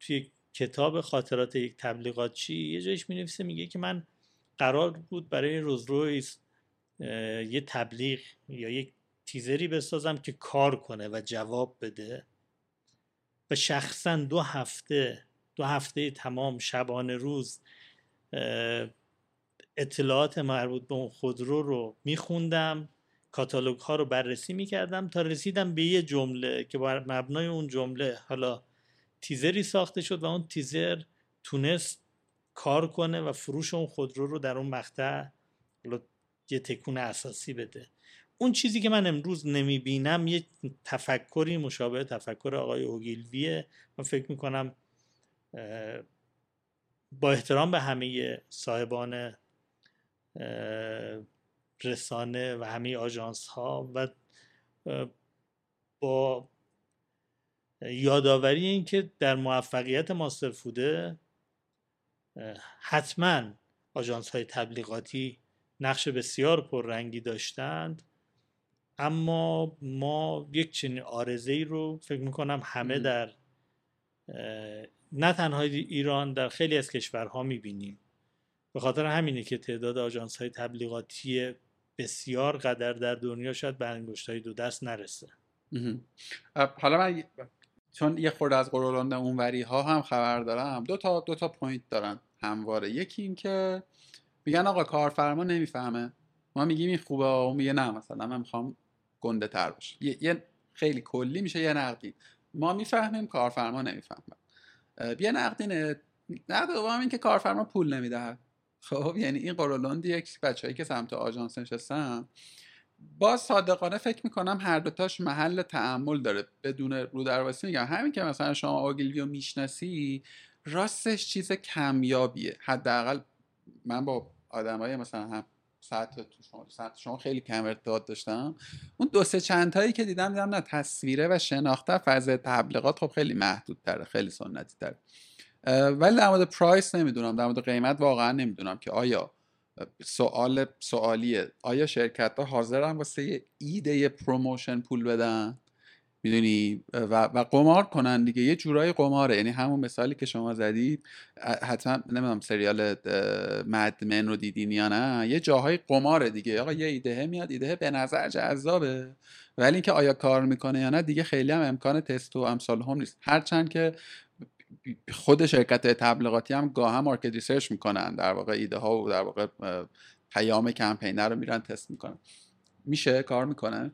توی کتاب خاطرات یک تبلیغاتچی یه جایش می نویسه میگه که من قرار بود برای روز رویز یه تبلیغ یا یک تیزری بسازم که کار کنه و جواب بده. و شخصا دو هفته دو هفته تمام شبانه روز اطلاعات مربوط به اون خودرو رو میخوندم کاتالوگ ها رو بررسی می‌کردم تا رسیدم به یه جمله که بر مبنای اون جمله حالا تیزری ساخته شد و اون تیزر تونست کار کنه و فروش اون خودرو رو در اون مقطع یه تکون اساسی بده. اون چیزی که من امروز نمی‌بینم یه تفکری مشابه تفکر آقای اوگیلویه. من فکر می‌کنم با احترام به همه صاحبان رسانه و همه آژانس ها و با یادآوری اینکه در موفقیت ماستر فوده حتما آژانس های تبلیغاتی نقش بسیار پررنگی داشتند اما ما یک چنین عارضه ای رو فکر می‌کنم همه در نه تنها ایران در خیلی از کشورها می‌بینیم. به خاطر همینه که تعداد آژانس های تبلیغاتی بسیار قدر در دنیا شاید به انگشت های دو دست نرسه. حالا من چون یه خورده از قرولند اونوری ها هم خبر دارم دو تا دو تا point دارن همواره. یکی این که میگن آقا کارفرما نمی‌فهمه. ما میگیم این خوبه اون میگه نه مثلا من می‌خوام گنده تر باشه یه خیلی کلی میشه یه نقدی. ما می‌فهمیم کارفرما نمی‌فهمه. بیا نقدینه نقد دوم این که کارفرما پول نمی‌دهد. خب یعنی این قرولند یک بچههایی که سمت آژانس نشستن با صادقانه فکر می‌کنم هر دوتاش محل تعمل داره. بدون رو درواسی میگم. همین که مثلا شما آگیلویو می‌شناسی راستش چیز کمیابیه. حداقل من با آدمای مثلا هم ساعت شما شما خیلی کم ارتباط داشتم. اون دو سه چند تایی که دیدم دیدم نه تصویره و شناخته فضای تبلیغات خب خیلی محدود تره خیلی سنتی تره ولی در مورد پرایس نمی‌دونم در مورد قیمت واقعا نمی‌دونم که آیا سوال سوالیه. آیا شرکت ها حاضرن واسه ایده پروموشن پول بدن؟ می‌دونی؟ و, و قمار کنن دیگه. یه جورای قماره. یعنی همون مثالی که شما زدید. حتما نمی‌دونم سریال Mad Men رو دیدین یا نه. یه جاهای قماره دیگه. آقا یه ایده میاد ایده به نظر جذابه. ولی اینکه آیا کار می‌کنه یا نه دیگه خیلی هم امکان تست و امثال هم نیست. هرچند که خود شرکت تبلیغاتی هم گاه هم market research می‌کنن. در واقع ایده ها و در واقع پیام کمپین رو میرن تست می‌کنن. میشه؟ کار می‌کنه؟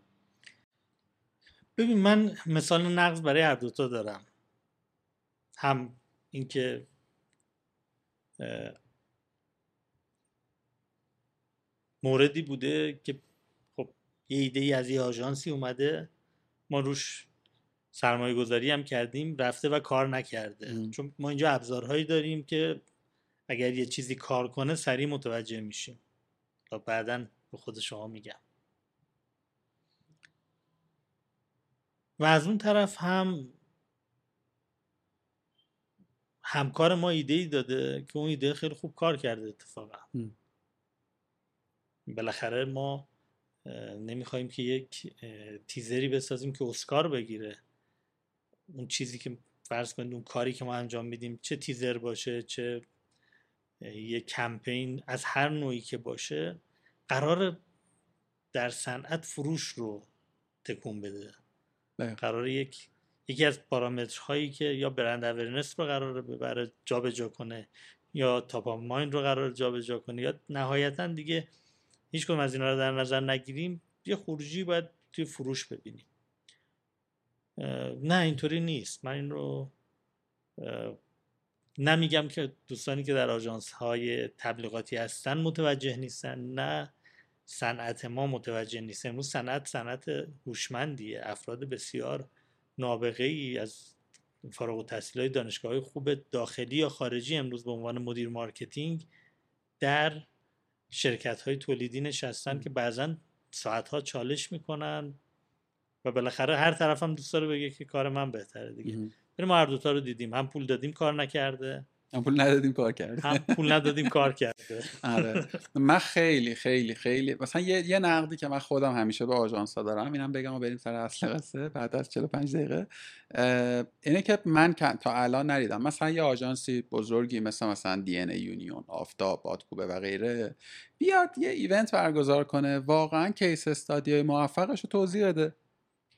ببین من مثال نقض برای هر دوتا دارم. هم اینکه موردی بوده که خب یه ایده ای از یه آژانسی اومده ما روش سرمایه گذاری هم کردیم رفته و کار نکرده. چون ما اینجا ابزارهایی داریم که اگر یه چیزی کار کنه سریع متوجه میشیم. تا بعدا به خود شما میگم. و از اون طرف هم همکار ما ایده ای داده که اون ایده خیلی خوب کار کرده اتفاقا. بالاخره ما نمی‌خوایم که یک تیزری بسازیم که اسکار بگیره. اون چیزی که فرض کنید اون کاری که ما انجام میدیم چه تیزر باشه چه یه کمپین از هر نوعی که باشه قرار در صنعت فروش رو تکون بده. قرار یک یکی از پارامترهایی که یا برند اورنس رو قرار ببره جابجا کنه یا تاپ ماین رو قرار جابجا کنه یا نهایتا دیگه هیچ کنم از اینا رو در نظر نگیریم یه خروجی باید توی فروش ببینیم. نه اینطوری نیست. من این رو نمیگم که دوستانی که در آژانس های تبلیغاتی هستن متوجه نیستن. نه صنعت ما متوجه نیست. امروز صنعت صنعت هوشمندیه. افراد بسیار نابغه ای از فارغ التحصیل های دانشگاه خوب داخلی یا خارجی امروز به عنوان مدیر marketing در شرکت های تولیدی نشستن که بعضا ساعت ها چالش می‌کنن. و بالاخره هر طرف هم دوست داره بگه که کار من بهتره دیگه. ما هر دوتا رو دیدیم. هم پول دادیم کار نکرده. هم پول ندادیم کار کرده. هم پول ندادیم کار کرده. آره. من خیلی خیلی خیلی مثلا یه, یه نقدی که من خودم همیشه به آژانس ها دارم اینم بگم و بریم سر اصل قصه بعد از 45 دقیقه. اینه که من تا الان ندیدم مثلا یه آژانسی بزرگی مثل مثلا دی ان یونیون آفتاب بادکوبه و غیره بیاد یه event برگزار کنه. واقعا case study موفقش رو توضیح بده.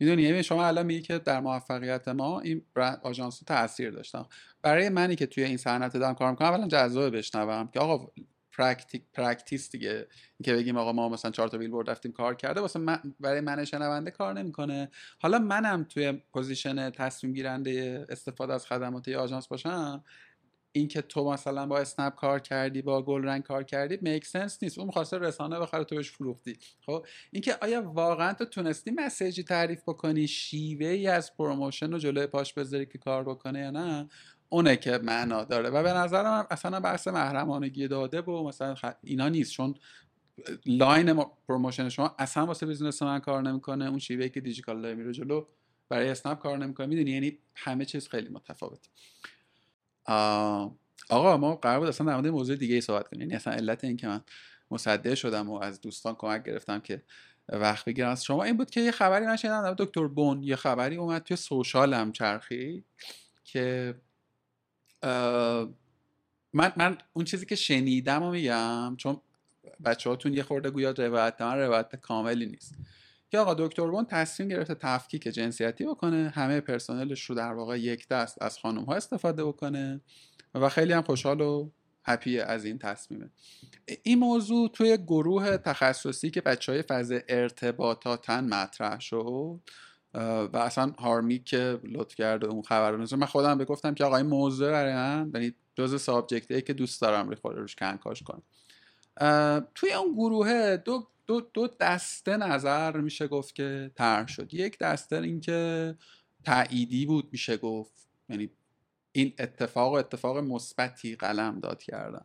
می‌دونی یعنی شما الان میگی که در موفقیت ما این آژانس تاثیر داشتن برای منی که توی این صنعت دارم کار می‌کنم اولا جذاب بشنوم که آقا practice practice دیگه. اینکه بگیم آقا ما مثلا چهار تا بیلبورد رفتیم کار کرده واسه من برای من شنونده کار نمی‌کنه. حالا منم توی position تصمیم گیرنده استفاده از خدمات آژانس باشم اینکه تو مثلا با اسنپ کار کردی با گل رنگ کار کردی make sense نیست. اون می‌خواسته رسانه بخره تو بهش فروختی. خب اینکه آیا واقعا تو تونستی message ی تعریف بکنی شیوه ای از promotion رو جلوی پاش بذاری که کار بکنه یا نه؟ اونه که معنا داره. و به نظر من اصلا بحث محرمانگی داده و مثلا اینا نیست. چون line promotion شما اصلا واسه business من کار نمی‌کنه. اون شیوه‌ی که دیجیکال میره جلو برای اسنپ کار نمی‌کنه. می‌دونی؟ یعنی همه چیز خیلی متفاوت آقا ما قرار بود اصلا در مورد موضوع دیگه ای صحبت کنیم. یعنی اصلا علت این که من مصدع شدم و از دوستان کمک گرفتم که وقت بگیرم از شما این بود که یه خبری من شنیدم دکتر بون یه خبری اومد توی سوشالم چرخی که من من اون چیزی که شنیدم و میگم چون بچه هاتون یه خورده گویا روایت من روایت کاملی نیست. که آقا دکتر بون تصمیم گرفته تفکیک جنسیتی بکنه همه پرسنلش رو در واقع یک دست از خانم ها استفاده بکنه و خیلی هم خوشحال و هپی از این تصمیمه. این موضوع توی گروه تخصصی که بچه های فاز ارتباطاتن مطرح شد و اصلا هارمی که لطف کرده اون خبر رو من خودم بگفتم که آقا این موضوع برای من یعنی جز سابجکتی که دوست دارم روش کنکاش کنم. توی اون گروه دو دو, دو دسته نظر میشه گفت که طرح شد. یک دسته اینکه تأییدی بود میشه گفت. یعنی این اتفاق اتفاق مثبتی قلم داد کردن.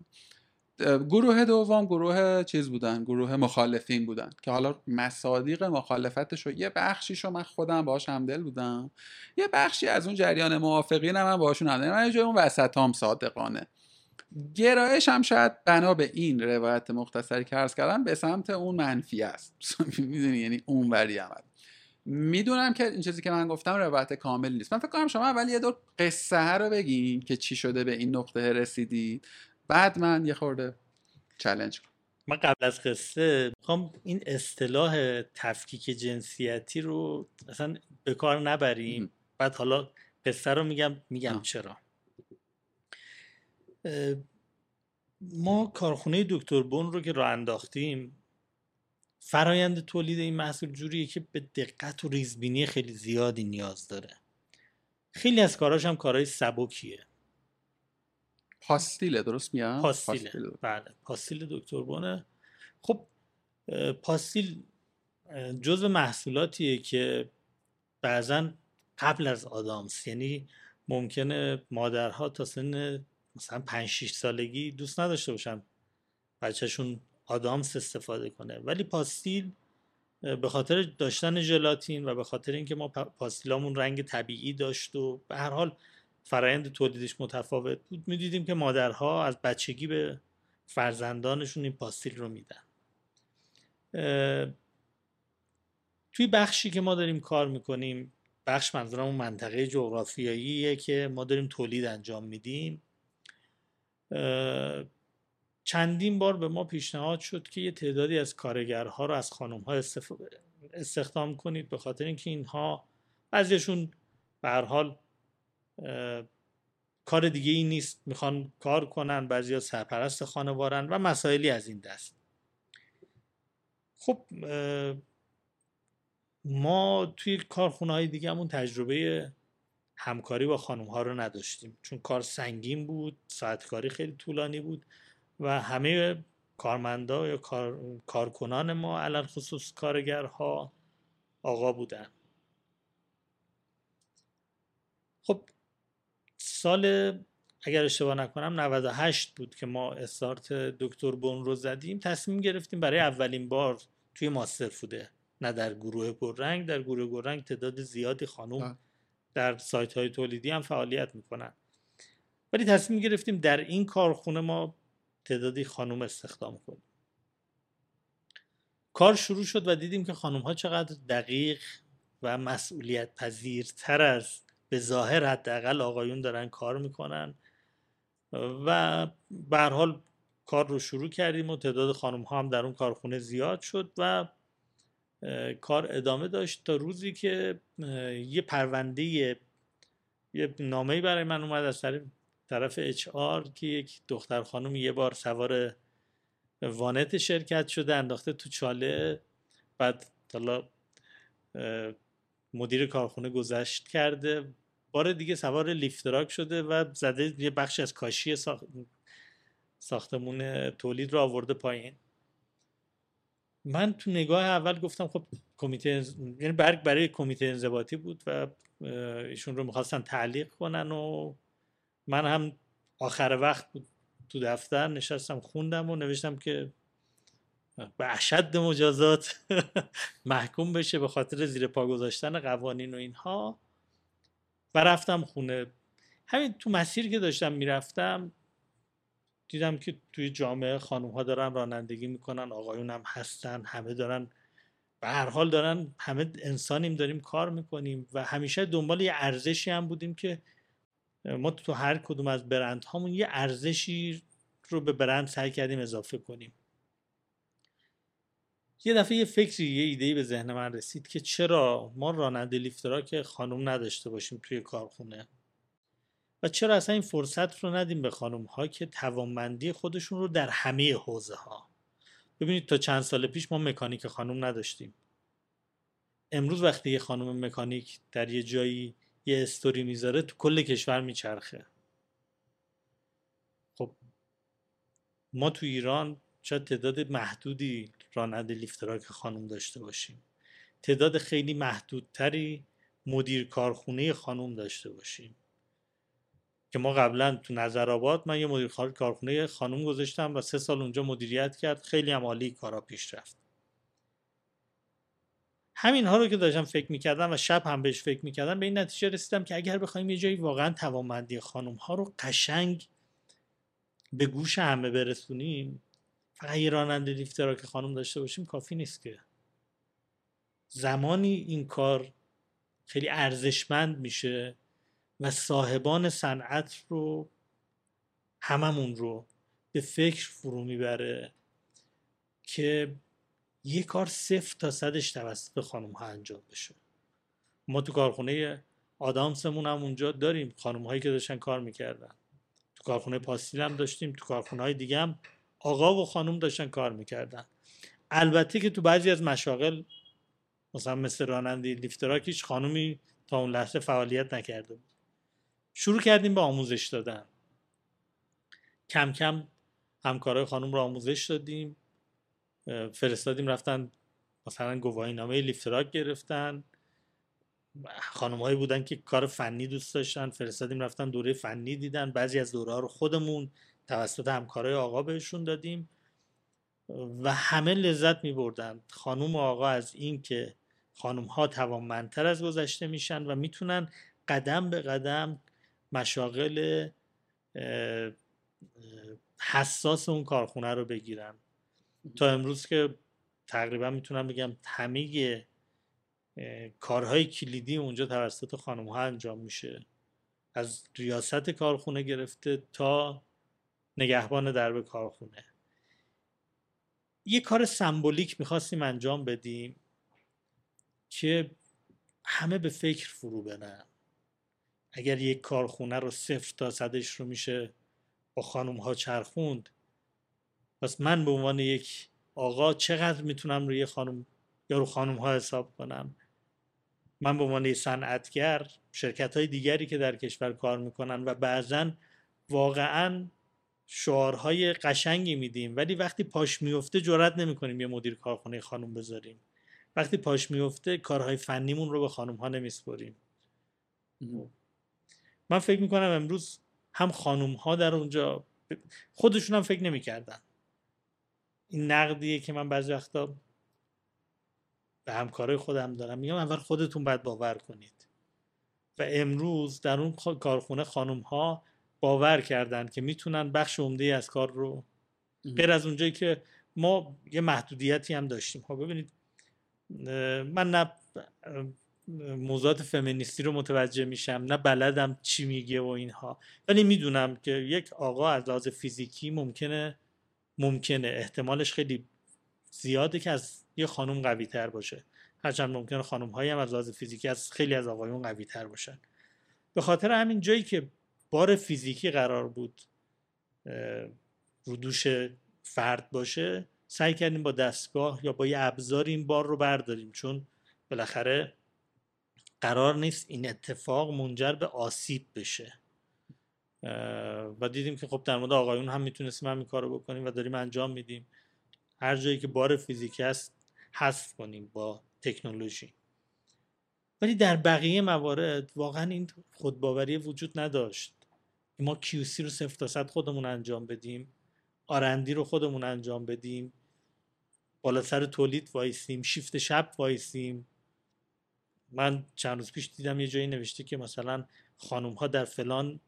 گروه دوم گروه چیز بودن گروه مخالفین بودن که حالا مصادیق مخالفتش رو یه بخشیش رو من خودم باهاش همدل بودم. یه بخشی از اون جریان موافقین هم, من باهاشون همدل من جای اون وسط هم صادقانه. گرایش هم شاید بنا به این روایت مختصری که عرض کردم به سمت اون منفی است. می‌دونی؟ یعنی اون وری عمل. می‌دونم که این چیزی که من گفتم روایت کامل نیست. من فکر کنم شما اول یه دور قصه رو بگین که چی شده به این نقطه رسیدید. بعد من یه خورده چلنج کنم. من قبل از قصه می‌خوام این اصطلاح تفکیک جنسیتی رو اصلا به کار نبریم. بعد حالا قصه رو میگم میگم چرا. ما کارخونه دکتر بون رو که راه انداختیم فرایند تولید این محصول جوریه که به دقت و ریزبینی خیلی زیادی نیاز داره. خیلی از کاراش هم کارهای سبکیه. پاستیله درست میاد پاستیله. بله پاستیل دکتر بونه خب پاستیل جزء محصولاتیه که بعضا قبل از آدامس یعنی ممکنه مادرها تا سن مثلا 5 6 سالگی دوست نداشته باشن بچهشون آدامس استفاده کنه. ولی پاستیل به خاطر داشتن ژلاتین و به خاطر اینکه ما پاستیلامون رنگ طبیعی داشت و به هر حال فرایند تولیدش متفاوت بود می‌دیدیم که مادرها از بچگی به فرزندانشون این پاستیل رو میدن. توی بخشی که ما داریم کار می‌کنیم بخش منظورم منطقه جغرافیاییه که ما داریم تولید انجام میدیم. چندین بار به ما پیشنهاد شد که یه تعدادی از کارگرها رو از خانم ها استخدام کنید به خاطر اینکه اینها بعضیشون به هر حال کار دیگه ای نیست می‌خوان کار کنن بعضی سرپرست خانوارن و مسائلی از این دست. خب ما توی کارخونه های دیگه همون تجربه همکاری با خانم ها رو نداشتیم. چون کار سنگین بود ساعت کاری خیلی طولانی بود و همه کارمندا یا کار... کارکنان ما علل خصوص کارگرها آقا بودن. خب سال اگر اشتباه نکنم 98 بود که ما استارت دکتر بون رو زدیم. تصمیم گرفتیم برای اولین بار توی ماستر فوده نه در گروه گررنگ در گروه گررنگ تعداد زیادی خانوم در سایت های تولیدی هم فعالیت می‌کنن. ولی تصمیم گرفتیم در این کارخونه ما تعدادی خانوم استخدام کنیم. کار شروع شد و دیدیم که خانوم ها چقدر دقیق و مسئولیت پذیرتر از به ظاهر حداقل آقایون دارن کار می‌کنن و به حال کار رو شروع کردیم و تعداد خانم ها هم در اون کارخونه زیاد شد و کار ادامه داشت تا روزی که یه پرونده یه نامه برای من اومد از طرف HR که یک دختر خانم یه بار سوار وانت شرکت شده انداخته تو چاله. بعد حالا مدیر کارخونه گذشت کرده. بار دیگه سوار لیفتراک شده و زده یه بخش از کاشی ساختمون تولید رو آورده پایین. من تو نگاه اول گفتم خب کمیته یعنی برگ برای کمیته انضباطی بود و ایشون رو می‌خواستن تعلیق کنن و من هم آخر وقت بود تو دفتر نشستم خوندم و نوشتم که به اشد مجازات محکوم بشه به خاطر زیر پا گذاشتن قوانین و اینها. و رفتم خونه. همین تو مسیر که داشتم می‌رفتم دیدم که توی جامعه خانوم ها دارن رانندگی می‌کنن آقایون هم هستن همه دارن به هر حال دارن همه انسانیم داریم کار می‌کنیم و همیشه دنبال یه ارزشی هم بودیم که ما تو هر کدوم از برند هامون یه ارزشی رو به برند سعی کردیم اضافه کنیم. یه دفعه یه فکری یه ایدهی به ذهن من رسید که چرا ما راننده لیفترا که خانم نداشته باشیم توی کارخونه؟ چرا اصلا این فرصت رو ندیم به خانم ها که توانمندی خودشون رو در همه حوزه ها ببینید تا چند سال پیش ما مکانیک خانم نداشتیم. امروز وقتی یه خانم مکانیک در یه جایی یه استوری می‌ذاره تو کل کشور میچرخه. خب ما تو ایران شاید تعداد محدودی راننده لیفتراک خانم داشته باشیم. تعداد خیلی محدودتری مدیر کارخونه خانم داشته باشیم. که ما قبلا تو نظرآباد من یه مدیر کارخونه خانم گذاشتم و سه سال اونجا مدیریت کرد. خیلی هم عالی کارا پیش رفت. همین ها رو که داشتم فکر می‌کردم و شب هم بهش فکر می‌کردم به این نتیجه رسیدم که اگر بخوایم یه جایی واقعا توانمندی خانم ها رو قشنگ به گوش همه برسونیم فقط یه راننده لیفترا که خانم داشته باشیم کافی نیست که. زمانی این کار خیلی ارزشمند میشه. و صاحبان صنعت رو هممون رو به فکر فرو می‌بره که یه کار صفر تا صدش توسط خانم ها انجام بشه. ما تو کارخونه آدامسمون هم اونجا داریم. خانم هایی که داشتن کار می‌کردن. تو کارخونه پاستیل هم داشتیم. تو کارخونه های دیگه هم آقا و خانم داشتن کار می‌کردن. البته که تو بعضی از مشاغل مثلا مثل راننده لیفتراک هیچ خانومی تا اون لحظه فعالیت نکرده بود. شروع کردیم به آموزش دادن. کم کم همکارای خانم رو آموزش دادیم. فرستادیم رفتن مثلا گواهی نامه لیفتراک گرفتن. خانم هایی بودن که کار فنی دوست داشتن. فرستادیم رفتن دوره فنی دیدن. بعضی از دوره ها رو خودمون توسط همکارای آقا بهشون دادیم. و همه لذت می بردن خانوم و آقا از این که خانوم ها توانمندتر از گذشته میشن و می‌تونن قدم به قدم مشاغل حساس اون کارخونه رو بگیرن. تا امروز که تقریبا می‌تونم بگم همه کارهای کلیدی اونجا توسط خانم ها انجام میشه. از ریاست کارخونه گرفته تا نگهبان درب کارخونه. یه کار سمبولیک می‌خواستیم انجام بدیم که همه به فکر فرو برن. اگر یک کارخونه رو صفر تا صدش رو میشه با خانم ها چرخوند پس من به عنوان یک آقا چقدر می‌تونم روی خانم یا رو خانم ها حساب کنم؟ من به عنوان صنعتگر شرکت های دیگری که در کشور کار می‌کنن و بعضا واقعا شعارهای قشنگی میدیم ولی وقتی پاش میفته جرات نمی‌کنیم یه مدیر کارخونه خانم بذاریم. وقتی پاش میفته کارهای فنیمون رو به خانم ها نمیسپریم من فکر می‌کنم امروز هم خانوم ها در اونجا خودشون هم فکر نمی‌کردن. این نقدیه که من بعضی وقتا به همکارای خودم دارم میگم اول خودتون باید باور کنید. و امروز در اون کارخونه خانم ها باور کردن که می‌تونن بخش عمده از کار رو غیر از اونجایی که ما یه محدودیتی هم داشتیم. خب ببینید من نه موضوعات فمینیستی رو متوجه میشم نه بلدم چی میگه و اینها. ولی می‌دونم که یک آقا از لحاظ فیزیکی ممکنه ممکنه. احتمالش خیلی زیاده که از یه خانم قوی تر باشه. هرچند ممکنه خانم هایی هم از لحاظ فیزیکی از خیلی از آقایون قوی تر باشن. به خاطر همین جایی که بار فیزیکی قرار بود رو دوش فرد باشه سعی کردیم با دستگاه یا با یه ابزار این بار رو برداریم. چون بالاخره قرار نیست این اتفاق منجر به آسیب بشه. و دیدیم که خب در مورد آقایون هم می‌تونستیم همین کار رو بکنیم و داریم انجام میدیم. هر جایی که بار فیزیکی هست حذف کنیم با تکنولوژی. ولی در بقیه موارد واقعا این خودباوری وجود نداشت. ما QC رو صفر تا صد خودمون انجام بدیم R&D رو خودمون انجام بدیم بالا سر تولید وایسیم شیفت شب وایسیم. من چند روز پیش دیدم یه جایی نوشته که مثلا خانوم ها در فلان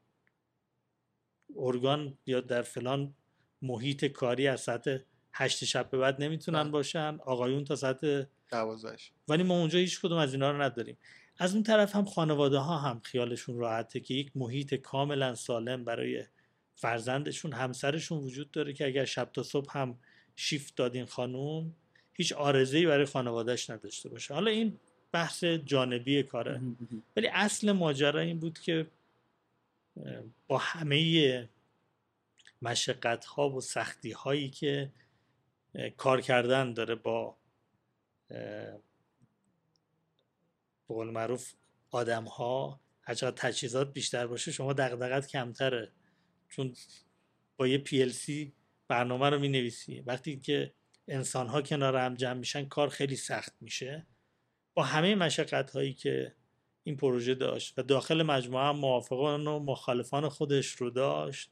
ارگان یا در فلان محیط کاری از ساعت هشت شب به بعد نمی‌تونن بله. باشن آقایون تا ساعت دوازش ولی ما اونجا هیچ کدوم از اینا رو نداریم. از اون طرف هم خانواده ها هم خیالشون راحته که یک محیط کاملا سالم برای فرزندشون همسرشون وجود داره که اگر شب تا صبح هم شیفت دادین خانوم هیچ آرزه‌ای برای خانوادهش نداشته باشه. حالا این بحث جانبی کاره. ولی اصل ماجرا این بود که با همه مشقت ها و سختی هایی که کار کردن داره با به قول معروف آدم ها هرچقدر تجهیزات بیشتر باشه شما دقدقت کمتره. چون با یه PLC برنامه رو می نویسی وقتی که انسان ها کنار هم جمع میشن کار خیلی سخت میشه. با همه مشقت هایی که این پروژه داشت و داخل مجموعه هم موافقان و مخالفان خودش رو داشت.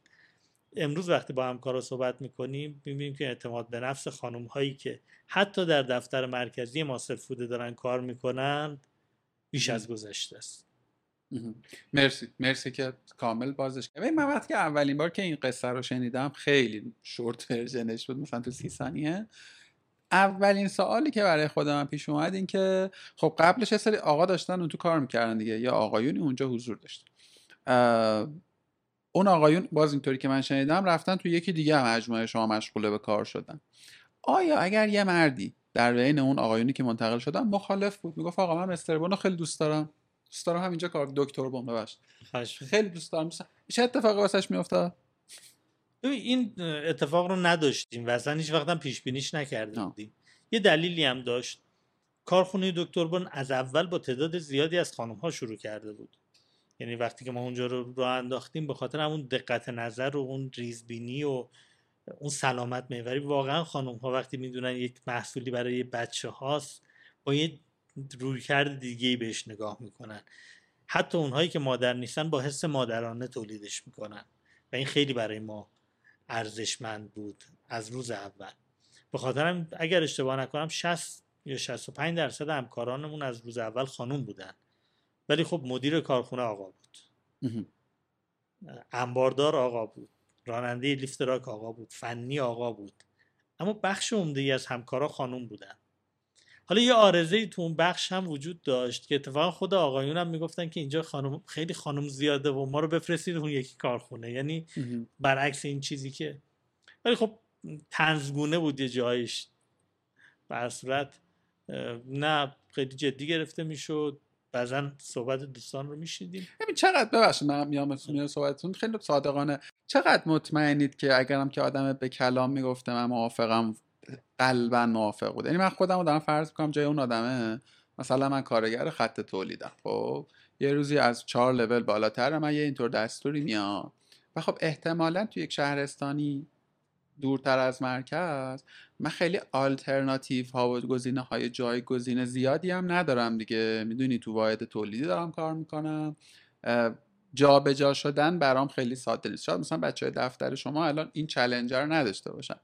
امروز وقتی با همکارا صحبت می‌کنیم می‌بینیم که اعتماد به نفس خانم هایی که حتی در دفتر مرکزی ماسل فوده دارن کار می‌کنند بیش از گذشته است. مرسی. مرسی که کامل بازش کردی. من وقتی که اولین بار که این قصه رو شنیدم خیلی شورت ورژنش بود. مثلا تو سی ثانیه. اولین سوالی که برای خودم پیش اومد این که خب قبلش یه سری آقا داشتن اون تو کار می‌کردن دیگه یا آقایونی اونجا حضور داشت اون آقایون باز اینطوری که من شنیدم رفتن تو یکی دیگه هم مجموعه شما مشغوله به کار شدن. آیا اگر یه مردی در بین اون آقایونی که منتقل شدن مخالف بود؟ می‌گفت آقا من مستر رو خیلی دوست دارم. دوست دارم همینجا کار دکتر بون ببخش خیلی دوست دارم. چه اتفاقی واسش میافتاد؟ این اتفاق رو نداشتیم و اصلا هیچ وقت پیش بینیش نکرده بودیم. یه دلیلی هم داشت. کارخونه دکتر بون از اول با تعداد زیادی از خانم ها شروع کرده بود. یعنی وقتی که ما اونجا رو راه انداختیم به خاطر همون دقت نظر و اون ریزبینی و اون سلامت محوری واقعا خانم ها وقتی می‌دونن یک محصولی برای بچه هاست با یه رویکرد دیگه بهش نگاه می‌کنن. حتی اونهایی که مادر نیستن با حس مادرانه تولیدش می‌کنن. و این خیلی برای ما ارزشمند بود از روز اول. به خاطر اگر اشتباه نکنم 60 یا 65 درصد همکارانمون از روز اول خانوم بودن. ولی خب مدیر کارخونه آقا بود. انباردار آقا بود. راننده لیفت راک آقا بود. فنی آقا بود. اما بخش عمده ای از همکارا خانوم بودن. حالا یه آرزه تو اون بخش هم وجود داشت که اتفاقا خود آقایون هم می‌گفتن که اینجا خانم خیلی خانم زیاده و ما رو بفرستید اون یکی کارخونه. یعنی برعکس این چیزی که ولی خب تنزگونه بود یه جایش. به صورت نه خیلی جدی گرفته می‌شد. بعضا صحبت دوستان رو میشیدیم ببین چقدر ببخشید من میام میام صحبتتون. خیلی صادقانه. چقدر مطمئنید که اگرم که آدم به کلام می‌گفته من موافقم؟ قلبا موافق بود. یعنی من خودم رو دارم فرض می‌کنم جای اون آدمه. مثلا من کارگر خط تولیدم. خب یه روزی از چهار لول بالاتر من یه اینطور دستوری میاد و خب احتمالا تو یک شهرستانی دورتر از مرکز من خیلی آلترناتیو ها و گزینه های جایگزین زیادی هم ندارم دیگه. می‌دونی تو واحد تولیدی دارم کار می‌کنم. جابجا جا شدن برام خیلی ساده نیست. شاید مثلا بچه های دفتر شما الان این چلنجر رو نداشته باشن.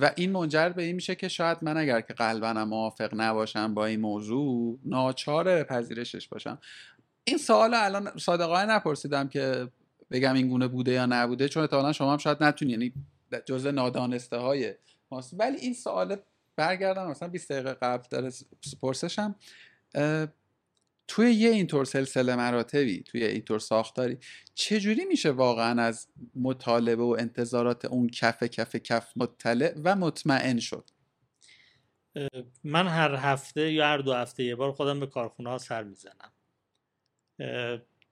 و این منجر به این میشه که شاید من اگر که قلبا موافق نباشم با این موضوع ناچار پذیرشش باشم. این سوال الان صادقانه نپرسیدم که بگم این گونه بوده یا نبوده چون احتمالا شما هم شاید نتونی یعنی جزء نادانسته های ماست. ولی این سوال برگردم مثلا 20 دقیقه قبل در پرسشم. توی یه اینطور سلسله مراتبی توی اینطور ساختاری چجوری میشه واقعا از مطالبه و انتظارات اون کف کف کف مطلع و مطمئن شد؟ من هر هفته یا هر دو هفته یه بار خودم به کارخونه ها سر می‌زنم.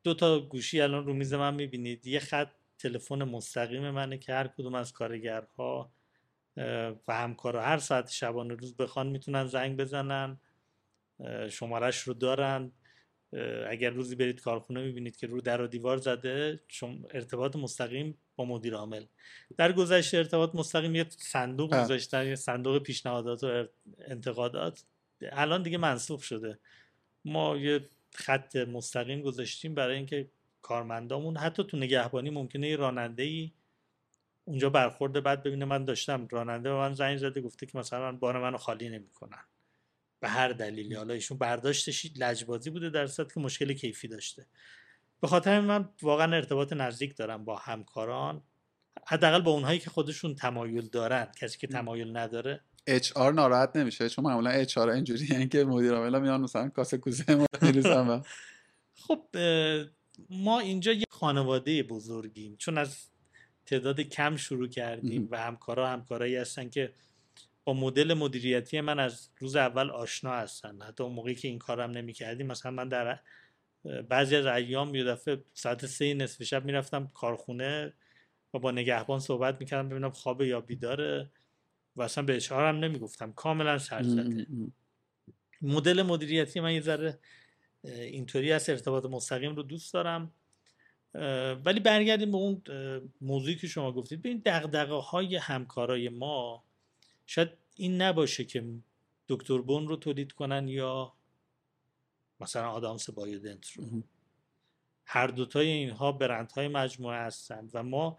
دو تا گوشی الان رو میز من می‌بینید. یه خط تلفن مستقیم منه که هر کدوم از کارگرها و همکارا هر ساعت شبانه روز بخوان می‌تونن زنگ بزنن شمارش رو دارن. اگر روزی برید کارخونه می‌بینید که رو در و دیوار زده چون ارتباط مستقیم با مدیر عامل. در گذشته ارتباط مستقیم یه صندوق گذاشتن یه صندوق پیشنهادات و انتقادات. الان دیگه منصوب شده. ما یه خط مستقیم گذاشتیم برای اینکه کارمندامون حتی تو نگهبانی ممکنه یه راننده ای اونجا برخورده بعد ببینه. من داشتم راننده به من زنگ زده گفته که مثلا بار منو خالی نمی‌کنن. به هر دلیلی. حالا ایشون برداشتش لجبازی بوده در صورتی که مشکل کیفی داشته. به خاطر من واقعا ارتباط نزدیک دارم با همکاران. حداقل با اونهایی که خودشون تمایل دارن. کسی که تمایل نداره. اچ آر ناراحت نمیشه. چون معمولا اچ آر اینجوری که مدیر عامل میان مثلا کاسه کوزه ما خب ما اینجا یه خانواده بزرگیم. چون از تعداد کم شروع کردیم و همکارا همکارایی هستن که با مدل مدیریتی من از روز اول آشنا هستن. حتی اون موقعی که این کارم نمی کردیم مثلا من در بعضی از ایام یه دفعه ساعت سه نصف شب می‌رفتم کارخونه و با نگهبان صحبت می‌کردم ببینم خوابه یا بیداره و اصلا به اشعار هم نمی‌گفتم. کاملا سرزده مدل مدیریتی من یه ذره اینطوری از ارتباط مستقیم رو دوست دارم. ولی برگردیم به اون موضوعی که شما گفتید. ببین دغدغه های همکارای ما شاید این نباشه که دکتر بون رو تولید کنن یا مثلا آدامس بایودنت رو. هر دوتای اینها برندهای مجموعه هستند و ما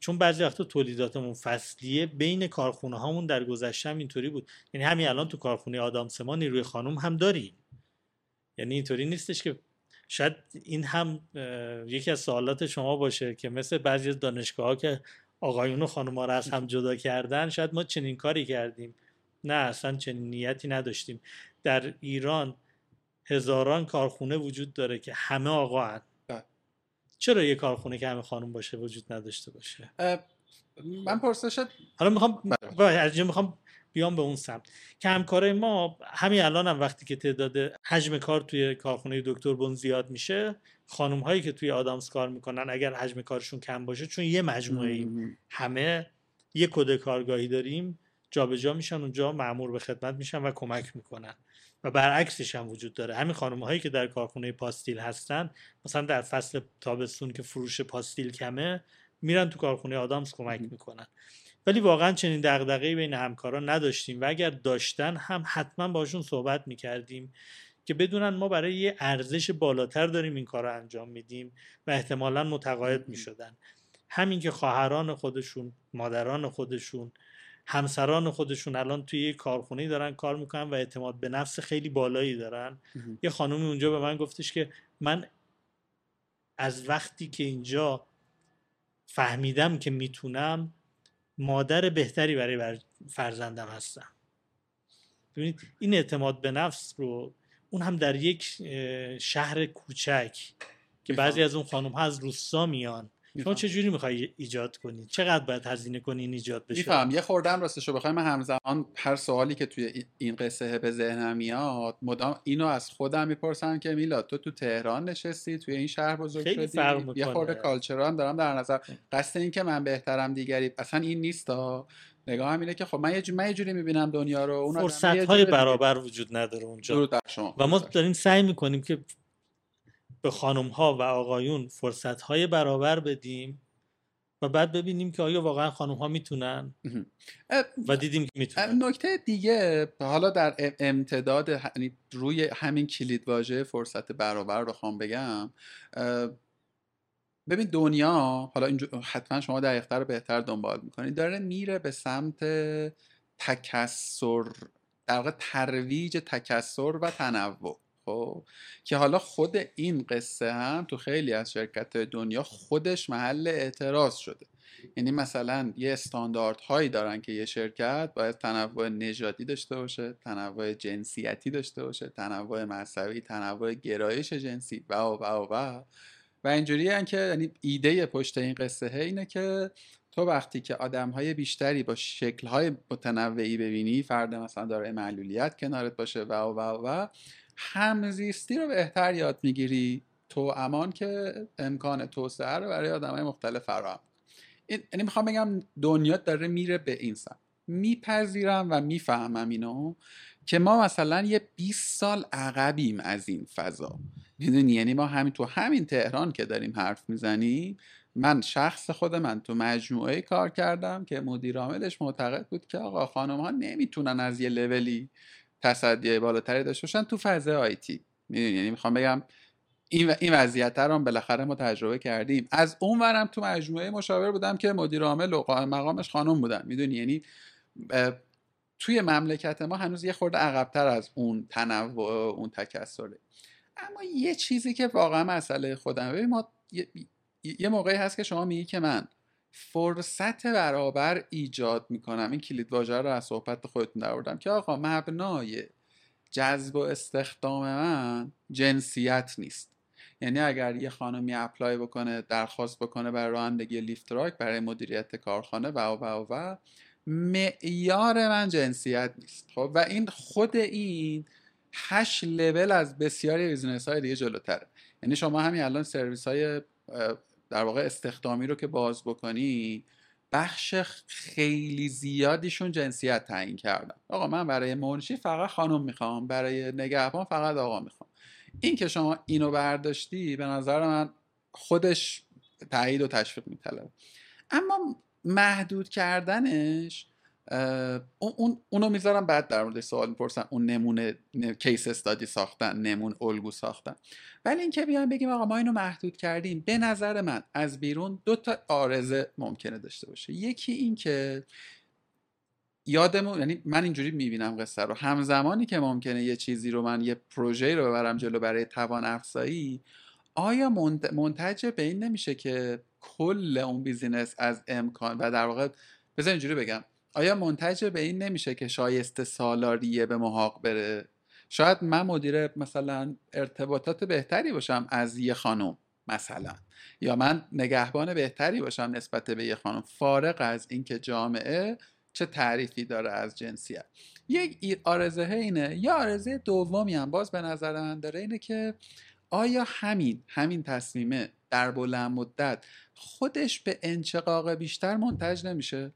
چون بعضی وقتا تولیداتمون فصلیه بین کارخونه هامون در گذشته هم اینطوری بود. یعنی همین الان تو کارخونه آدامس ما نیروی خانم هم داریم. یعنی اینطوری نیستش که شاید این هم یکی از سوالات شما باشه که مثل بعضی از دانشگاه ها که آقایون و خانم ها رو از هم جدا کردن شاید ما چنین کاری کردیم نه اصلا چنین نیتی نداشتیم در ایران هزاران کارخونه وجود داره که همه آقا هن. بله. چرا یه کارخونه که همه خانم باشه وجود نداشته باشه من پرسش حالا می‌خوام بله. می‌خوام بیام به اون سمت که همکارای ما همین الان هم وقتی که تعداد حجم کار توی کارخونه دکتر بون زیاد میشه خانم هایی که توی آدامس کار می‌کنن اگر حجم کارشون کم باشه چون یه مجموعه همه یه کد کارگاهی داریم جابجا جا میشن اونجا معمور به خدمت میشن و کمک می‌کنن. و برعکسش هم وجود داره. همین خانم هایی که در کارخونه پاستیل هستن مثلا در فصل تابستون که فروش پاستیل کمه میرن تو کارخونه آدامس کمک می‌کنن. ولی واقعا چنین دغدغه‌ای بین همکاران نداشتیم و اگر داشتن هم حتما باشون صحبت می‌کردیم. که بدونن ما برای یه ارزش بالاتر داریم این کار رو انجام میدیم و احتمالا متقاعد می‌شدن. همین که خواهران خودشون مادران خودشون همسران خودشون الان توی یه کارخونه دارن کار می‌کنن و اعتماد به نفس خیلی بالایی دارن. یه خانومی اونجا به من گفتش که من از وقتی که اینجا فهمیدم که می‌تونم مادر بهتری برای فرزندم هستم. ببینید این اعتماد به نفس رو اون هم در یک شهر کوچک که بعضی از اون خانم ها از روستا میان. شما چه جوری می‌خوای ایجاد کنید چقدر باید هزینه کنین ایجاد بشه؟ میفهم. یه خوردم راستش رو بخوایم. من همزمان هر سوالی که توی این قصه به ذهنم میاد مدام اینو از خودم می‌پرسم که میلاد تو تو تهران نشستی توی این شهر بزرگ شدی؟ یه خورده کالچرال هم دارم. در نظر قصد این که من بهترم دیگری اصلا این نیستا. نگاه هم اینه که خب من یه, من یه جوری می‌بینم دنیا رو اون فرصت های برابر وجود نداره اونجا. و ما داریم سعی می‌کنیم که به خانم ها و آقایون فرصت های برابر بدیم و بعد ببینیم که آیا واقعا خانم ها می‌تونن و دیدیم که می‌تونن. نکته دیگه حالا در امتداد یعنی روی همین کلید واژه فرصت برابر رو خوام بگم. ببین دنیا حالا حتما شما دقیقتر بهتر دنبال می‌کنید داره میره به سمت تکسر در واقع ترویج تکسر و تنوع خب؟ که حالا خود این قصه هم تو خیلی از شرکت دنیا خودش محل اعتراض شده. یعنی مثلا یه استانداردهایی دارن که یه شرکت باید تنوع نژادی داشته باشه تنوع جنسیتی داشته باشه تنوع مذهبی تنوع گرایش جنسی و و و. و اینجوری که یعنی ایده پشت این قصه اینه که تو وقتی که آدم های بیشتری با شکل های متنوعی ببینی فرد مثلا داره معلولیت کنارت باشه و و و همزیستی رو بهتر یاد می‌گیری. تو امان که امکان توسعه رو برای آدم های مختلف فراهم یعنی می‌خوام بگم دنیا داره میره به این سمت. میپذیرم و می‌فهمم اینو که ما مثلا یه 20 سال عقبیم از این فضا. می‌دونی؟ یعنی ما همین تو همین تهران که داریم حرف می‌زنیم من شخص خود من تو مجموعه کار کردم که مدیر عاملش معتقد بود که آقا خانم ها نمی‌تونن از یه لولی تصدی بالاتری داشته باشن تو فضای آیتی می‌دونی؟ یعنی می‌خوام بگم این این وضعیت رو بالاخره ما تجربه کردیم. از اون ورم تو مجموعه مشاور بودم که مدیر عامل و مقامش خانم بودن. می‌دونی؟ یعنی توی مملکت ما هنوز یه خورده عقبتر از اون تنوع اون تکسره. اما یه چیزی که واقعا مسئله خودمه یه موقعی هست که شما میگی که من فرصت برابر ایجاد می‌کنم. این کلید واژه رو از صحبت خودتون در که آقا مبنای جذب و استخدام من جنسیت نیست. یعنی اگر یه خانمی apply بکنه درخواست بکنه برای رانندگی لیفت تراک برای مدیریت کارخانه و و و و معیار من جنسیت نیست. خب؟ و این خود این هشت لول از بسیاری business های دیگه جلوتره. یعنی شما همین الان سرویس های در واقع استخدامی رو که باز بکنی بخش خیلی زیادیشون جنسیت تعیین کردن. آقا من برای منشی فقط خانم می‌خوام برای نگهبان فقط آقا می‌خوام. این که شما اینو برداشتی به نظر من خودش تایید و تشویق میطلبه. اما محدود کردنش اون اونو می‌ذارم بعد در مورد سوال می‌پرسن. اون نمونه case study ساختن نمون الگو ساختن. ولی اینکه بیان بگیم آقا ما اینو محدود کردیم به نظر من از بیرون دو تا عارضه ممکنه داشته باشه. یکی این که یادمون یعنی من اینجوری می‌بینم قصه رو. همزمانی که ممکنه یه چیزی رو من یه پروژه رو ببرم جلو برای توان افزایی آیا منتج به این نمیشه که کل اون business از امکان و در واقع بذار اینجوری بگم. آیا منتج به این نمیشه که شایسته سالاریه به محاق بره؟ شاید من مدیر مثلا ارتباطات بهتری باشم از یه خانم مثلا. یا من نگهبان بهتری باشم نسبت به یه خانم فارغ از اینکه جامعه چه تعریفی داره از جنسیت یک آرزه اینه. یا آرزه دومی هم باز به نظر من داره اینه که آیا همین همین تصمیمه در بلند مدت خودش به انچقاق بیشتر منتج نمیشه؟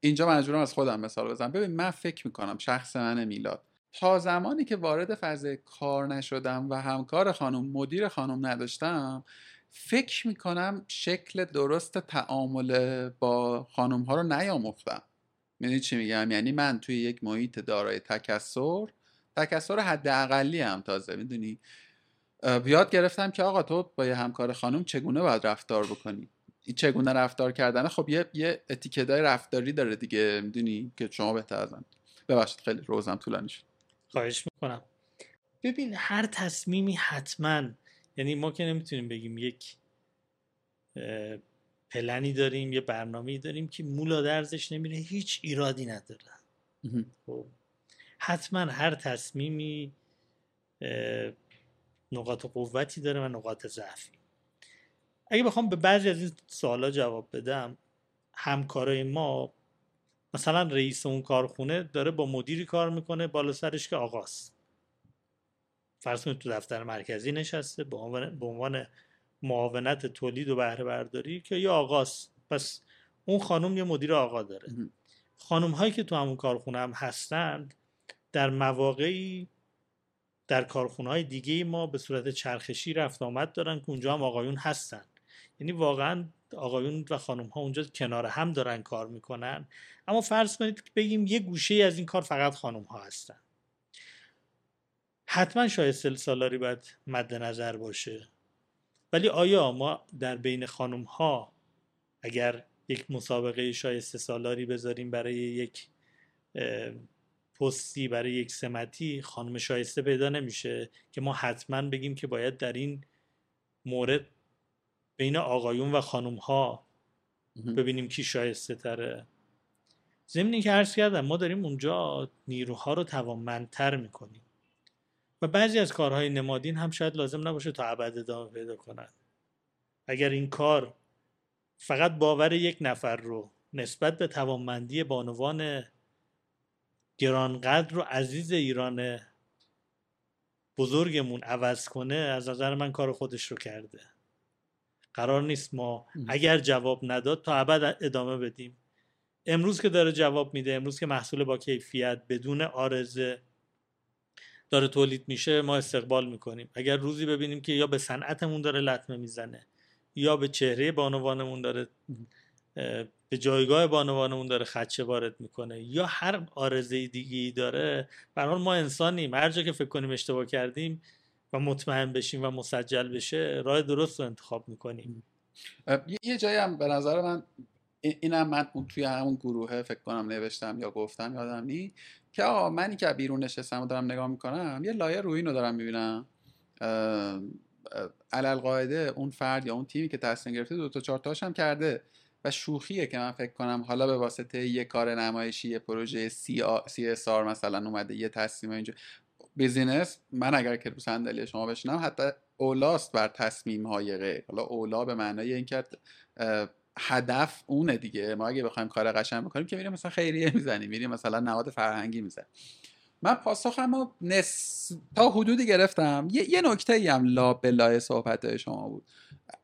اینجا مجبورم از خودم مثال بزنم. ببین من فکر می‌کنم شخص من میلاد. تا زمانی که وارد فضای کار نشدم و همکار خانم مدیر خانم نداشتم فکر می‌کنم شکل درست تعامل با خانم ها رو نیاموختم. می‌دونی چی میگم؟ یعنی من توی یک محیط دارای تکسر تکسر حد اقلی هم تازه. می‌دونی؟ یاد گرفتم که آقا تو با یه همکار خانم چگونه باید رفتار بکنی؟ این چگونه رفتار کردن خب یه یه اتیکتای رفتاری داره دیگه می‌دونی؟ که شما بهتر ازم ببخشید خیلی روزم طولانی شد. خواهش می‌کنم. ببین هر تصمیمی حتما یعنی ما که نمی‌تونیم بگیم یک پلنی داریم یه برنامه داریم که مولا درزش نمیره هیچ ایرادی نداره. خب حتما هر تصمیمی نقاط قوتی داره و نقاط ضعفی. اگه بخوام به بعضی از این سوالا جواب بدم همکارای ما مثلا رئیس اون کارخونه داره با مدیری کار می‌کنه بالا سرش که آقاست. فرض کنید تو دفتر مرکزی نشسته به عنوان معاونت تولید و بهره برداری که یه آقاست. پس اون خانم یه مدیر آقا داره. خانم هایی که تو همون کارخونه هم هستند در مواقعی در کارخونه های دیگه ما به صورت چرخشی رفت آمد دارن که اونجا هم آقایون هستن. یعنی واقعا آقایون و خانم ها اونجا کنار هم دارن کار می‌کنن. اما فرض کنید که بگیم یه گوشه از این کار فقط خانم ها هستن. حتما شایسته سالاری باید مد نظر باشه. ولی آیا ما در بین خانم ها اگر یک مسابقه شایسته سالاری بذاریم برای یک پستی برای یک سمتی خانم شایسته پیدا نمیشه که ما حتما بگیم که باید در این مورد بین آقایون و خانم ها ببینیم کی شایسته تره. ضمنی که عرض کردم ما داریم اونجا نیروها رو توانمندتر می‌کنیم. و بعضی از کارهای نمادین هم شاید لازم نباشه تا ابد ادامه پیدا کنند اگر این کار فقط باور یک نفر رو نسبت به توانمندی بانوان گرانقدر و عزیز ایران بزرگمون عوض کنه از نظر من کار خودش رو کرده. قرار نیست ما اگر جواب نداد تا ابد ادامه بدیم. امروز که داره جواب میده امروز که محصول با کیفیت بدون آرزه داره تولید میشه ما استقبال می‌کنیم. اگر روزی ببینیم که یا به صنعتمون داره لطمه می‌زنه یا به چهره بانوانمون داره به جایگاه بانوانمون داره خدشه وارد می‌کنه یا هر آرزه دیگه ای داره برحال ما انسانیم. هر جا که فکر کنیم اشتباه کردیم و مطمئن بشیم و مسجل بشه راه درست رو انتخاب می‌کنیم. یه جایی هم به نظر من اینم من توی همون گروه فکر کنم نوشتم یا گفتم یادم نی که آقا منی که بیرون نشستم و دارم نگاه می‌کنم یه لایه روی اینو دارم می‌بینم. علی‌القاعده اون فرد یا اون تیمی که تصمیم گرفته دو تا چهار تاش هم کرده. و شوخیه که من فکر کنم حالا به واسطه یه کار نمایشی یه پروژه CSR مثلا اومده یه تصمیم اینجا بیزینس من اگر که رو صندلی شما بشینم حتی اولی است بر تصمیم های غیر. حالا اولی به معنای اینکه هدف اونه دیگه. ما اگه بخوایم کار قشنگ بکنیم که میریم مثلا خیریه می‌زنیم. میریم مثلا نهاد فرهنگی می‌زنیم. من پاسخم نس... تا حدودی گرفتم. یه, یه نکته ای هم لا به لای صحبت شما بود.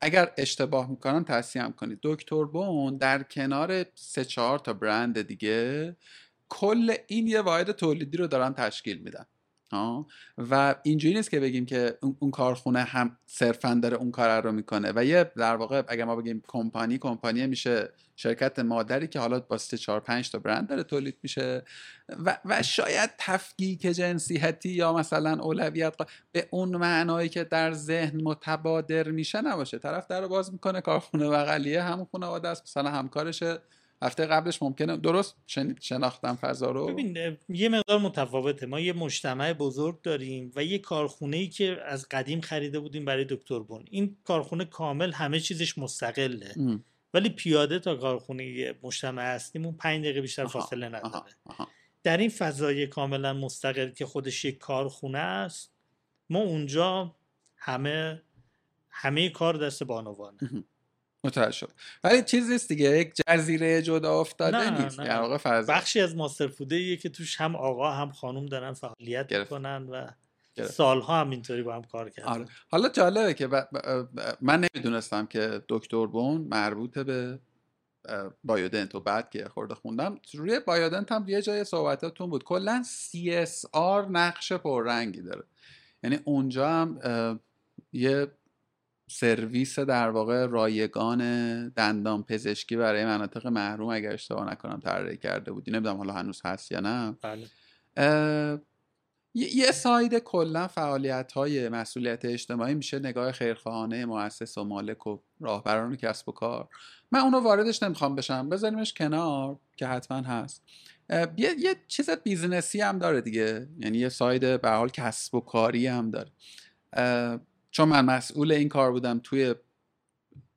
اگر اشتباه می‌کنم تصحیح کنید. دکتر بون در کنار سه چهار تا برند دیگه کل این یه واحد تولیدی رو دارن تشکیل میدن. و اینجوری نیست که بگیم که اون کارخونه هم صرفا داره اون کار رو می‌کنه. و یه در واقع اگر ما بگیم کمپانی کمپانی میشه شرکت مادری که حالا با 3 4 5 تا برند داره تولید میشه. و, و شاید تفکیک جنسیتی یا مثلا اولویت به اون معنایی که در ذهن متبادر میشه نباشه. طرف در باز می‌کنه کارخونه بغلیه همون خانواده است مثلا همکارشه. هفته قبلش ممکنه. درست؟ شناختم فضا رو؟ ببین یه مقدار متفاوته. ما یه مجتمع بزرگ داریم و یه کارخونه ای که از قدیم خریده بودیم برای دکتر بون این کارخونه کامل همه چیزش مستقله. ولی پیاده تا کارخونه مجتمع هستیم اون پنج دقیقه بیشتر فاصله نداره. در این فضای کاملا مستقل که خودش یک کارخونه است ما اونجا همه همه کار دست بانوانه. متوجه شد. ولی چیز نیست دیگه یک جزیره جدا افتاده نیست در واقع فضا بخشی از ماستر فوده که توش هم آقا هم خانم دارن فعالیت می‌کنن و گرفت. سالها هم اینطوری با هم کار کردن. آره. حالا جالبه که من نمی‌دونستم که دکتر بون مربوط به بایودنت و بعد که خورده خوندم روی بایودنت هم یه جای صحبتاتون بود. کلا CSR نقش پررنگی داره. یعنی اونجا هم یه سرویس در واقع رایگان دندان پزشکی برای مناطق محروم اگر اشتباه نکنم طراحی کرده بودی نمی‌دونم حالا هنوز هست یا نه. بله. یه ساید کلا فعالیت های مسئولیت اجتماعی میشه نگاه خیرخواهانه مؤسس و مالک و راهبران کسب و کار. من اونو واردش نمی‌خوام بشم. بذاریمش کنار که حتما هست. یه, یه چیز business ی هم داره دیگه. یعنی یه side به حال کسب و کاری هم داره. چون من مسئول این کار بودم توی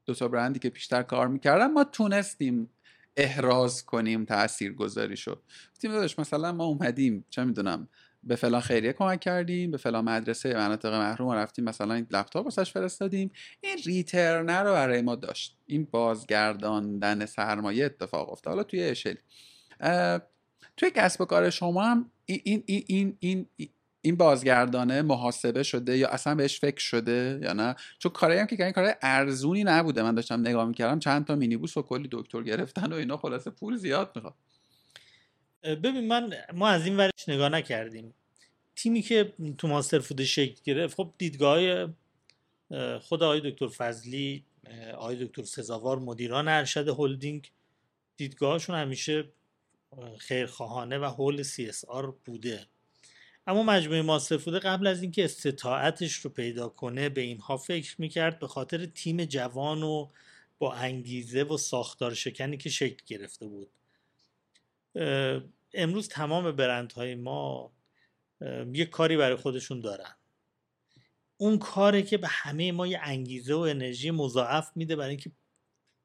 دو تا برندی که پیشتر کار می‌کردم ما تونستیم احراز کنیم تأثیر گذاری شد گفتیم داداش مثلا ما اومدیم چه می‌دونم به فلان خیریه کمک کردیم به فلان مدرسه مناطق محروم رفتیم مثلا این لپتاپ واسش فرستادیم. این ریترنر رو برای ما داشت. این بازگرداندن سرمایه اتفاق افتاد. حالا توی اشل. توی کسب و کار شما هم این این این, این این بازگردانه محاسبه شده یا اصلا بهش فکر شده یا نه؟ چون کاری هم که این کار ارزونی نبوده. من داشتم نگاه می‌کردم چند تا مینیبوس و کلی دکتر گرفتن و اینا. خلاصه پول زیاد می‌خواد. ببین من ما از این ورش نگاه نکردیم. تیمی که تو ماستر فود شکل گرفت خب دیدگاه خود آقای دکتر فضلی آقای دکتر سزاوار مدیران ارشد هلدینگ دیدگاهشون همیشه خیرخواهانه و هول CSR بوده. اما مجموعه ماستر قبل از اینکه استطاعتش رو پیدا کنه به اینها فکر می‌کرد به خاطر تیم جوان و با انگیزه و ساختار شکنی که شکل گرفته بود. امروز تمام برندهای ما یه کاری برای خودشون دارن. اون کاره که به همه ما یه انگیزه و انرژی مضاعف میده برای اینکه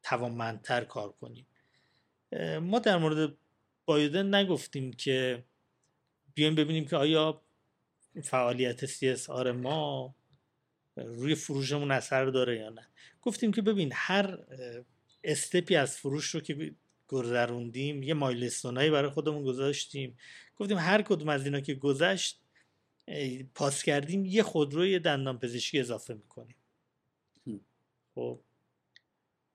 توانمندتر کار کنیم. ما در مورد بایدن نگفتیم که بیایم ببینیم که آیا فعالیت CSR ما روی فروشمون اثر داره یا نه. گفتیم که ببین هر استپی از فروش رو که گذروندیم یه مایلستونایی برای خودمون گذاشتیم. گفتیم هر کدوم از اینا که گذشت پاس کردیم یه خودروی دندان پزشکی اضافه می‌کنیم. خب.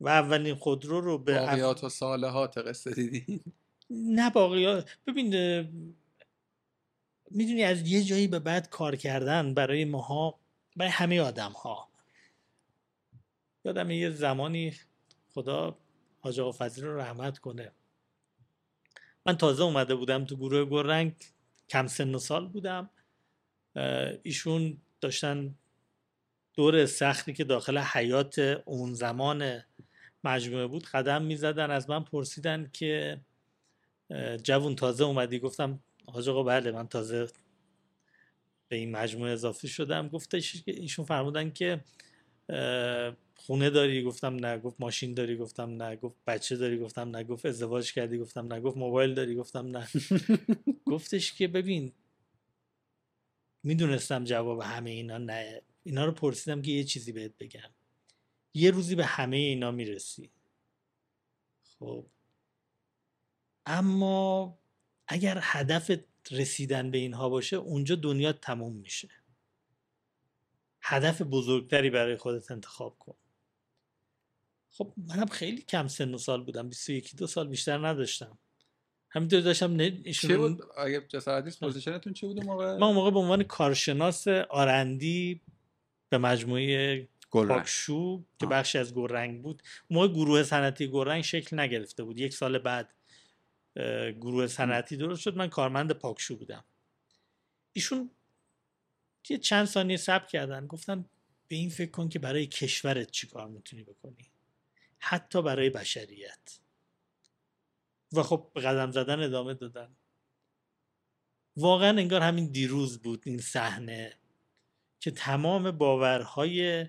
و اولین خودرو رو به باقیات و صالحات قصه دیدی نه باقیات. ببین می‌دونی از یه جایی به بعد کار کردن برای ماها برای همه آدم ها یادم یه زمانی خدا حاج آقا فضیل رحمت کنه. من تازه اومده بودم تو گروه گرنگ کم سن و سال بودم. ایشون داشتن دور سختی که داخل حیات اون زمان مجموعه بود قدم می‌زدن از من پرسیدن که جوون تازه اومدی؟ گفتم حاج آقا بله من تازه به این مجموعه اضافه شدم. گفتش ایشون فرمودن که خونه داری؟ گفتم نه. گفت ماشین داری؟ گفتم نه. گفت بچه داری؟ گفتم نه. گفت ازدواج کردی؟ گفتم نه. گفت موبایل داری؟ گفتم نه. گفتش که ببین می‌دونستم جواب همه اینا نه. اینا رو پرسیدم که یه چیزی بهت بگم. یه روزی به همه اینا می‌رسی. خب. اما اگر هدف رسیدن به اینها باشه اونجا دنیا تموم میشه. هدف بزرگتری برای خودت انتخاب کن. خب منم خیلی کم سن و سال بودم. 21 دو سال بیشتر نداشتم. همینطور داشتم نه چه بود؟ اگه جسارتیست position تون چی بود موقع؟ ما موقع به عنوان کارشناس R&D به مجموعه پاکشو که بخشی از گلرنگ بود موقع گروه صنعتی گرنگ شکل نگرفته بود. یک سال بعد گروه صنعتی درست شد. من کارمند پاکشو بودم. ایشون یه چند ثانیه صبر کردن. گفتن به این فکر کن که برای کشورت چی کار می‌تونی بکنی. حتی برای بشریت. و خب به قدم زدن ادامه دادن. واقعا انگار همین دیروز بود این صحنه که تمام باورهای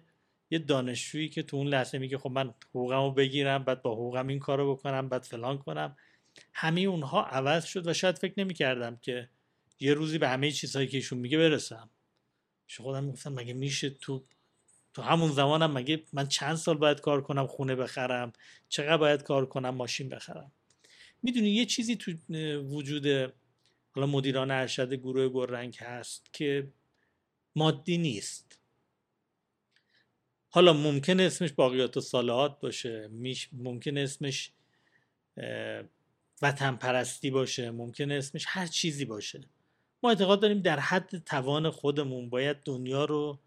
یه دانشجویی که تو اون لحظه میگه خب من حقوقمو بگیرم بعد با حقوقم این کارو بکنم بعد فلان کنم. همه اونها عوض شد و شاید فکر نمی‌کردم که یه روزی به همه چیزهایی که ایشون میگه برسم. خودم می‌گفتم مگه میشه تو تو همون زمانم مگه من چند سال باید کار کنم خونه بخرم؟ چقدر باید کار کنم ماشین بخرم؟ می‌دونی یه چیزی تو وجود حالا مدیران ارشد گروه گررنگ هست که مادی نیست. حالا ممکن اسمش باقیات و صالحات باشه ممکن اسمش وطن پرستی باشه ممکن اسمش هر چیزی باشه. ما اعتقاد داریم در حد توان خودمون باید دنیا رو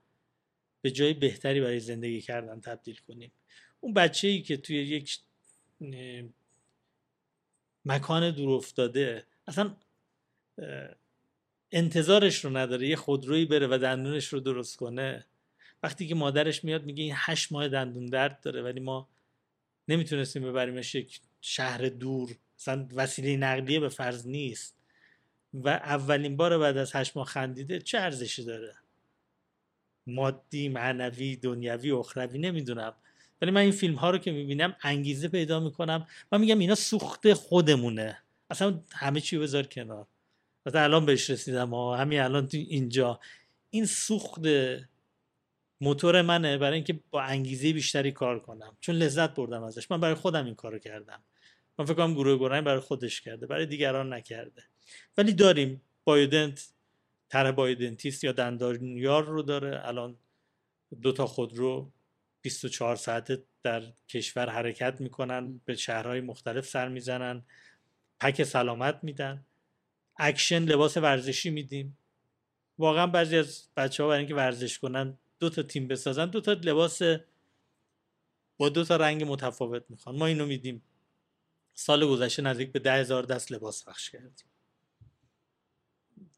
به جای بهتری برای زندگی کردن تبدیل کنیم. اون بچه ای که توی یک مکان دور افتاده اصلا انتظارش رو نداره یه خودرویی بره و دندونش رو درست کنه. وقتی که مادرش میاد میگه این هشت ماه دندون درد داره ولی ما نمی‌تونستیم ببریمش یک شهر دور اصلا وسیله نقلیه به فرض نیست. و اولین بار بعد از هشت ماه خندیده چه ارزشی داره؟ مادی معنوی دنیوی اخروی نمی‌دونم. ولی من این فیلم ها رو که می‌بینم انگیزه پیدا می‌کنم من میگم اینا سوخت خودمونه. اصلا همه چی بذار کنار. مثلا الان بهش رسیدم ها همین الان تو اینجا. این سوخت موتور منه برای اینکه با انگیزه بیشتری کار کنم. چون لذت بردم ازش. من برای خودم این کارو کردم. من فکر کنم گروه گرنگ برای خودش کرده برای دیگران نکرده. ولی داریم بایودنت طرح بایودنتیست یا دندانیار رو داره. الان دو تا خودرو 24 ساعته در کشور حرکت می‌کنن به شهرهای مختلف سر می‌زنن pack سلامت میدن. اکشن لباس ورزشی میدیم. واقعا بعضی از بچه ها برای اینکه ورزش کنن دو تا تیم بسازن دو تا لباس با دو تا رنگ متفاوت می‌خوان. ما اینو میدیم. سال گذشته نزدیک به ده هزار دست لباس پخش کردیم.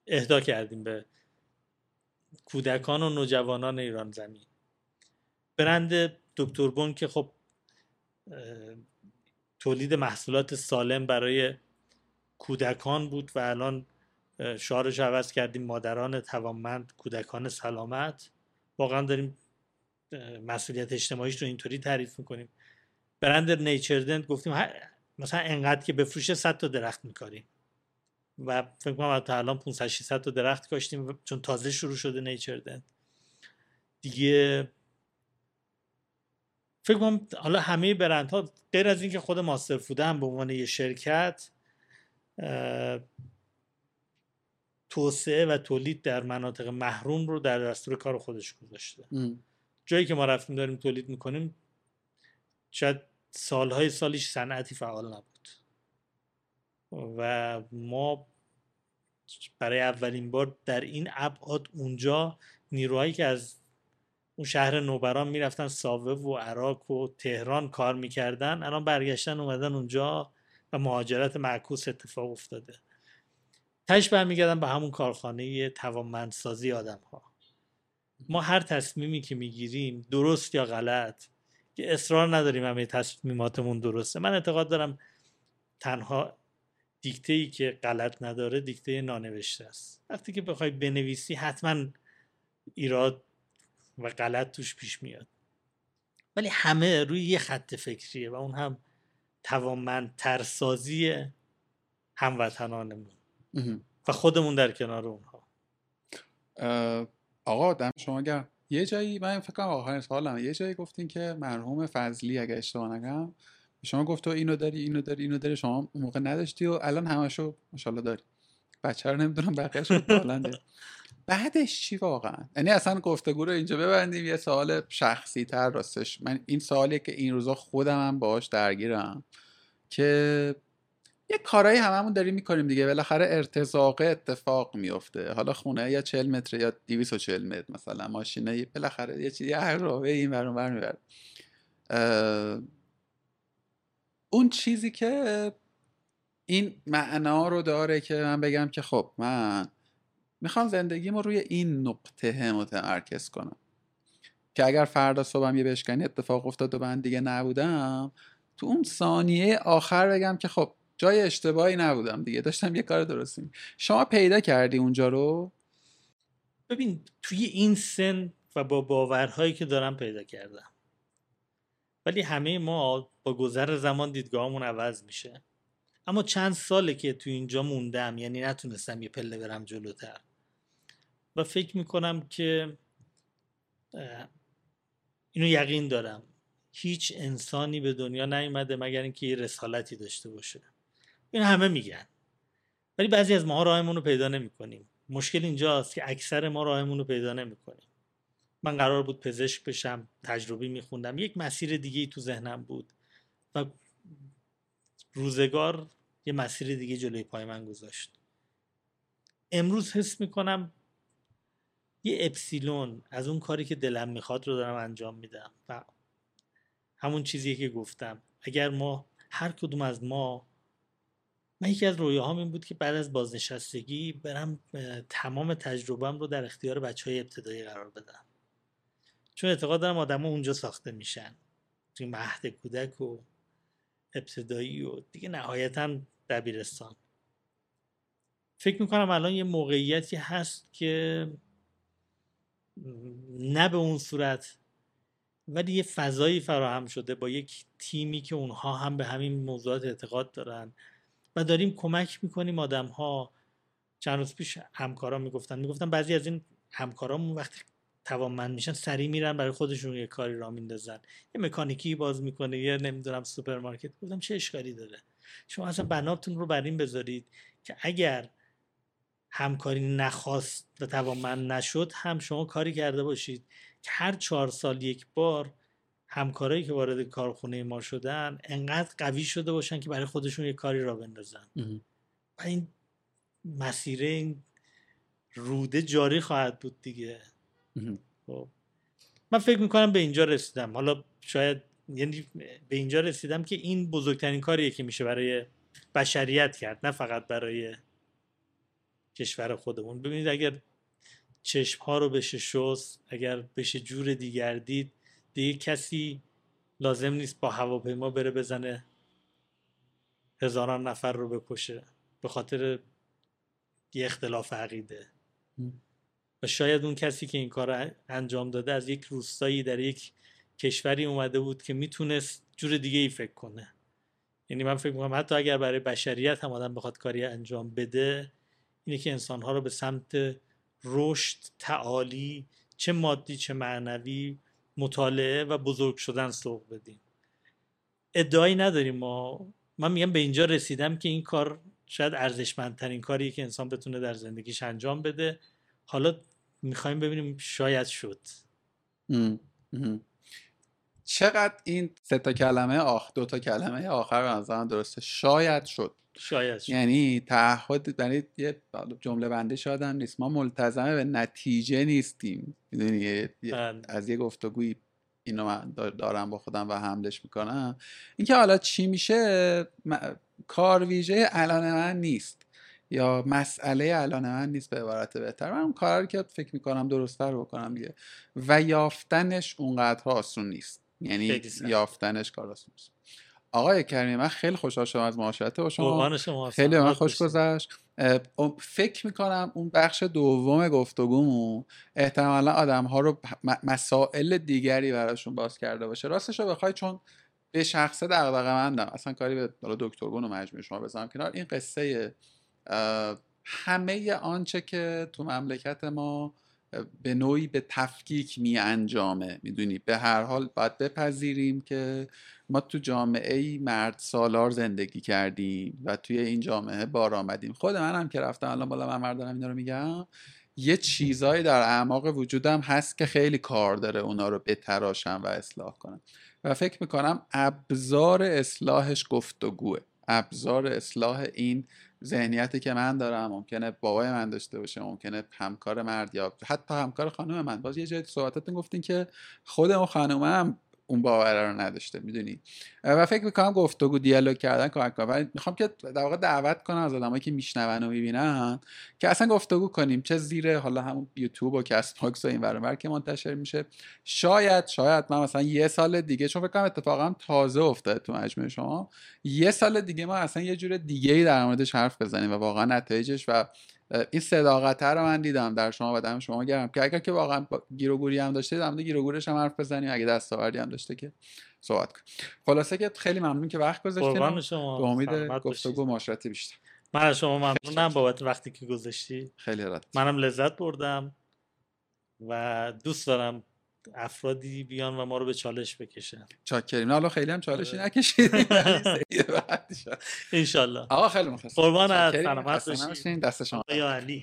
اهدا کردیم به کودکان و نوجوانان ایران زمین. برند دکتر بون که خب تولید محصولات سالم برای کودکان بود و الان شعارش عوض کردیم مادران توانمند کودکان سلامت. واقعا داریم مسئولیت اجتماعیش رو اینطوری تعریف می‌کنیم. برند نیچردنت گفتیم مثلا انقدر که بفروشه 100 تا درخت میکاریم. و فکر کنم تا الان 500 600 تا درخت کاشتیم چون تازه شروع شده نیچردن دیگه فکر کنم حالا همه برندها غیر از اینکه خود ماستر فود هم به عنوان یه شرکت توسعه و تولید در مناطق محروم رو در دستور کار خودش گذاشته. جایی که ما رفتیم داریم تولید می‌کنیم شاید سالهای سالیش صنعتی فعال نبود. و ما برای اولین بار در این ابعاد اونجا نیروهایی که از اون شهر نوبران می‌رفتن ساوه و عراق و تهران کار می‌کردن الان برگشتن اومدن اونجا و مهاجرت معکوس اتفاق افتاده. تش برمیگردن به همون کارخانه توانمندسازی آدم ها ما هر تصمیمی که می‌گیریم درست یا غلط که اصرار نداریم همه تصمیماتمون درسته. من اعتقاد دارم تنها دیکته ای که غلط نداره دیکته نانوشته است. وقتی که بخوای بنویسی حتما ایراد و غلط توش پیش میاد. ولی همه روی یه خط فکریه و اون هم توانمند ترسازی هموطنانمون و خودمون در کنار اونها. آقا دم شما گرم. یه جایی من فکر کنم آخرین سوالم یه جایی گفتین که مرحوم فضلی اگه اشتباه نگم شما گفت تو اینو داری اینو داری اینو داری شما موقع نداشتی و الان همشو ماشاءالله داری. بچه رو نمی‌دونم بقیه‌اش بالنده بعدش چی واقعا؟ یعنی اصلا گفتگو رو اینجا ببندیم یه سوال شخصی تر راستش. من این سوالیه که این روزا خودم هم باهاش درگیرم که یه کارایی هممون داریم می‌کنیم دیگه. بالاخره ارتزاقه اتفاق میفته حالا خونه یا 40 متر یا 240 متر مثلا ماشینه بالاخره یه چیزی هر راهه این برون بر می‌بره. اون چیزی که این معنا رو داره که من بگم که خب من می‌خوام زندگیمو روی این نقطه متمرکز کنم. که اگر فردا صبحم یه بشکنی اتفاق افتاد و من دیگه نبودم تو اون ثانیه آخر بگم که خب جای اشتباهی نبودم دیگه داشتم یه کار درستی شما پیدا کردی اونجا رو؟ ببین توی این سن و با باورهایی که دارم پیدا کردم. ولی همه ما با گذر زمان دیدگاهمون عوض میشه. اما چند ساله که تو اینجا موندم یعنی نتونستم یه پله برم جلوتر. و فکر می‌کنم که اینو یقین دارم. هیچ انسانی به دنیا نیومده مگر اینکه یه رسالتی داشته باشه. این همه میگن. ولی بعضی از ما راهمون رو پیدا نمی‌کنیم. مشکل اینجاست که اکثر ما راهمون رو پیدا نمی‌کنیم. من قرار بود پزشک بشم تجربی میخوندم. یک مسیر دیگه تو ذهنم بود و روزگار یه مسیر دیگه جلوی پای من گذاشت. امروز حس می‌کنم یه اپسیلون از اون کاری که دلم می‌خواد رو دارم انجام میدم و همون چیزی که گفتم. اگر ما هر کدوم از ما من یکی از رویاهام این بود که بعد از بازنشستگی برم تمام تجربهم رو در اختیار بچه های ابتدایی قرار بدم. چون اعتقاد دارم آدم اونجا ساخته میشن. توی مهد کودک و ابتدایی و دیگه نهایتا دبیرستان. فکر می‌کنم الان یه موقعیتی هست که نه به اون صورت ولی یه فضایی فراهم شده با یک تیمی که اونها هم به همین موضوعات اعتقاد دارن. و داریم کمک می‌کنیم آدم ها چند روز پیش همکارا می‌گفتن می‌گفتن بعضی از این همکارامون وقتی توانمند میشن سریع میرن برای خودشون یه کاری راه میندازن. یه مکانیکی باز می‌کنه یه نمی‌دونم سوپرمارکت. گفتم چه اشکالی داره؟ شما اصلا بناتون رو بر این بذارید که اگر همکاری نخواست و توانمند نشد هم شما کاری کرده باشید که هر چهار سال یک بار همکارایی که وارد کارخونه ما شدن انقدر قوی شده باشن که برای خودشون یه کاری را بندازن. و این مسیره این روده جاری خواهد بود دیگه. خب. من فکر می‌کنم به اینجا رسیدم. حالا شاید یعنی به اینجا رسیدم که این بزرگترین کاریه که میشه برای بشریت کرد نه فقط برای کشور خودمون. ببینید اگر چشم ها رو بشه شست اگر بشه جور دیگر دید دیگه کسی لازم نیست با هواپیما بره بزنه هزاران نفر رو بکشه به خاطر یه اختلاف عقیده. و شاید اون کسی که این کار انجام داده از یک روستایی در یک کشوری اومده بود که می‌تونست جور دیگه ای فکر کنه. یعنی من فکر می‌کنم حتی اگر برای بشریت هم آدم بخواد کاری انجام بده اینه که انسانها رو به سمت رشد تعالی چه مادی چه معنوی مطالعه و بزرگ شدن سوق بدیم. ادعایی نداریم ما. من میگم به اینجا رسیدم که این کار شاید ارزشمندترین کاریه که انسان بتونه در زندگیش انجام بده. حالا می‌خوایم ببینیم شاید شد. چقدر این سه تا کلمه آخ دو تا کلمه آخر به نظرم درسته؟ شاید شد. شاید شد. یعنی تعهد یعنی یه جمله بنده شاید هم نیست. ما ملتزمه به نتیجه نیستیم. می‌دونی؟ بله. از یه گفتگویی اینو من دارم با خودم و حملش می‌کنم. اینکه حالا چی میشه؟ کار ویژه الان من نیست. یا مسئله الان من نیست به عبارت بهتر. من اون کار که فکر می‌کنم درستتر بکنم دیگه. و یافتنش اونقدر آسون نیست. یعنی یافتنش کار نیست. آقای کریمی من خیلی خوشحال شدم از معاشرت با شما, خیلی من خوش گذشت. فکر می‌کنم اون بخش دوم گفتگومون احتمالا آدم ها رو مسائل دیگری براشون باز کرده باشه. راستش رو بخوای چون به شخصه دغدغه مندم اصلا کاری به دکترگون و مجموع شما بزنم کنار. این قصه همه آنچه که تو مملکت ما به نوعی به تفکیک می انجامه می‌دونی؟ به هر حال باید بپذیریم که ما تو جامعه ای مرد سالار زندگی کردیم و توی این جامعه بار آمدیم. خود منم که رفتم الان بالا من دارم اینا رو میگم یه چیزایی در اعماق وجودم هست که خیلی کار داره اونا رو بتراشم و اصلاح کنم. و فکر می‌کنم ابزار اصلاحش گفتگوه ابزار اصلاح این ذهنیتی که من دارم ممکنه بابای من داشته باشه ممکنه همکار مرد یا حتی همکار خانم من. باز یه جایی صحبتتون گفتین که خود اون خانومم اون باور رو نداشته می‌دونی؟ و فکر می‌کنم گفتگو دیالوگ کردن کمک کنه. ولی می‌خوام که در واقع دعوت کنم از آدمایی که میشنون و می‌بینن که اصلا گفتگو کنیم. چه زیر حالا همون یوتیوب و Castbox و این ور که منتشر میشه. شاید شاید من مثلا یه سال دیگه چون فکر کنم اتفاقا تازه افتاده تو مجموعه شما یه سال دیگه ما اصلا یه جور دیگه ای در موردش حرف بزنیم و واقعا نتایجش و این صداقت رو من دیدم در شما و دم شما گرم. که اگر که واقعا گیروگوری هم داشته در گیروگورش هم حرف بزنیم. اگه دستاوردی هم داشته که صحبت کنیم خلاصه که خیلی ممنون که وقت گذاشتید به امید گفتگو معاشرتی بیشتر. من از شما ممنونم بابت وقتی که گذاشتی. خیلی رد منم لذت بردم و دوست دارم افرادی بیان و ما رو به چالش بکشن. چاکریم. حالا خیلی هم چالشی آره. نکشید. انشالله. آقا خیلی مخلص قربان از سلامت باشین دست شما یا علی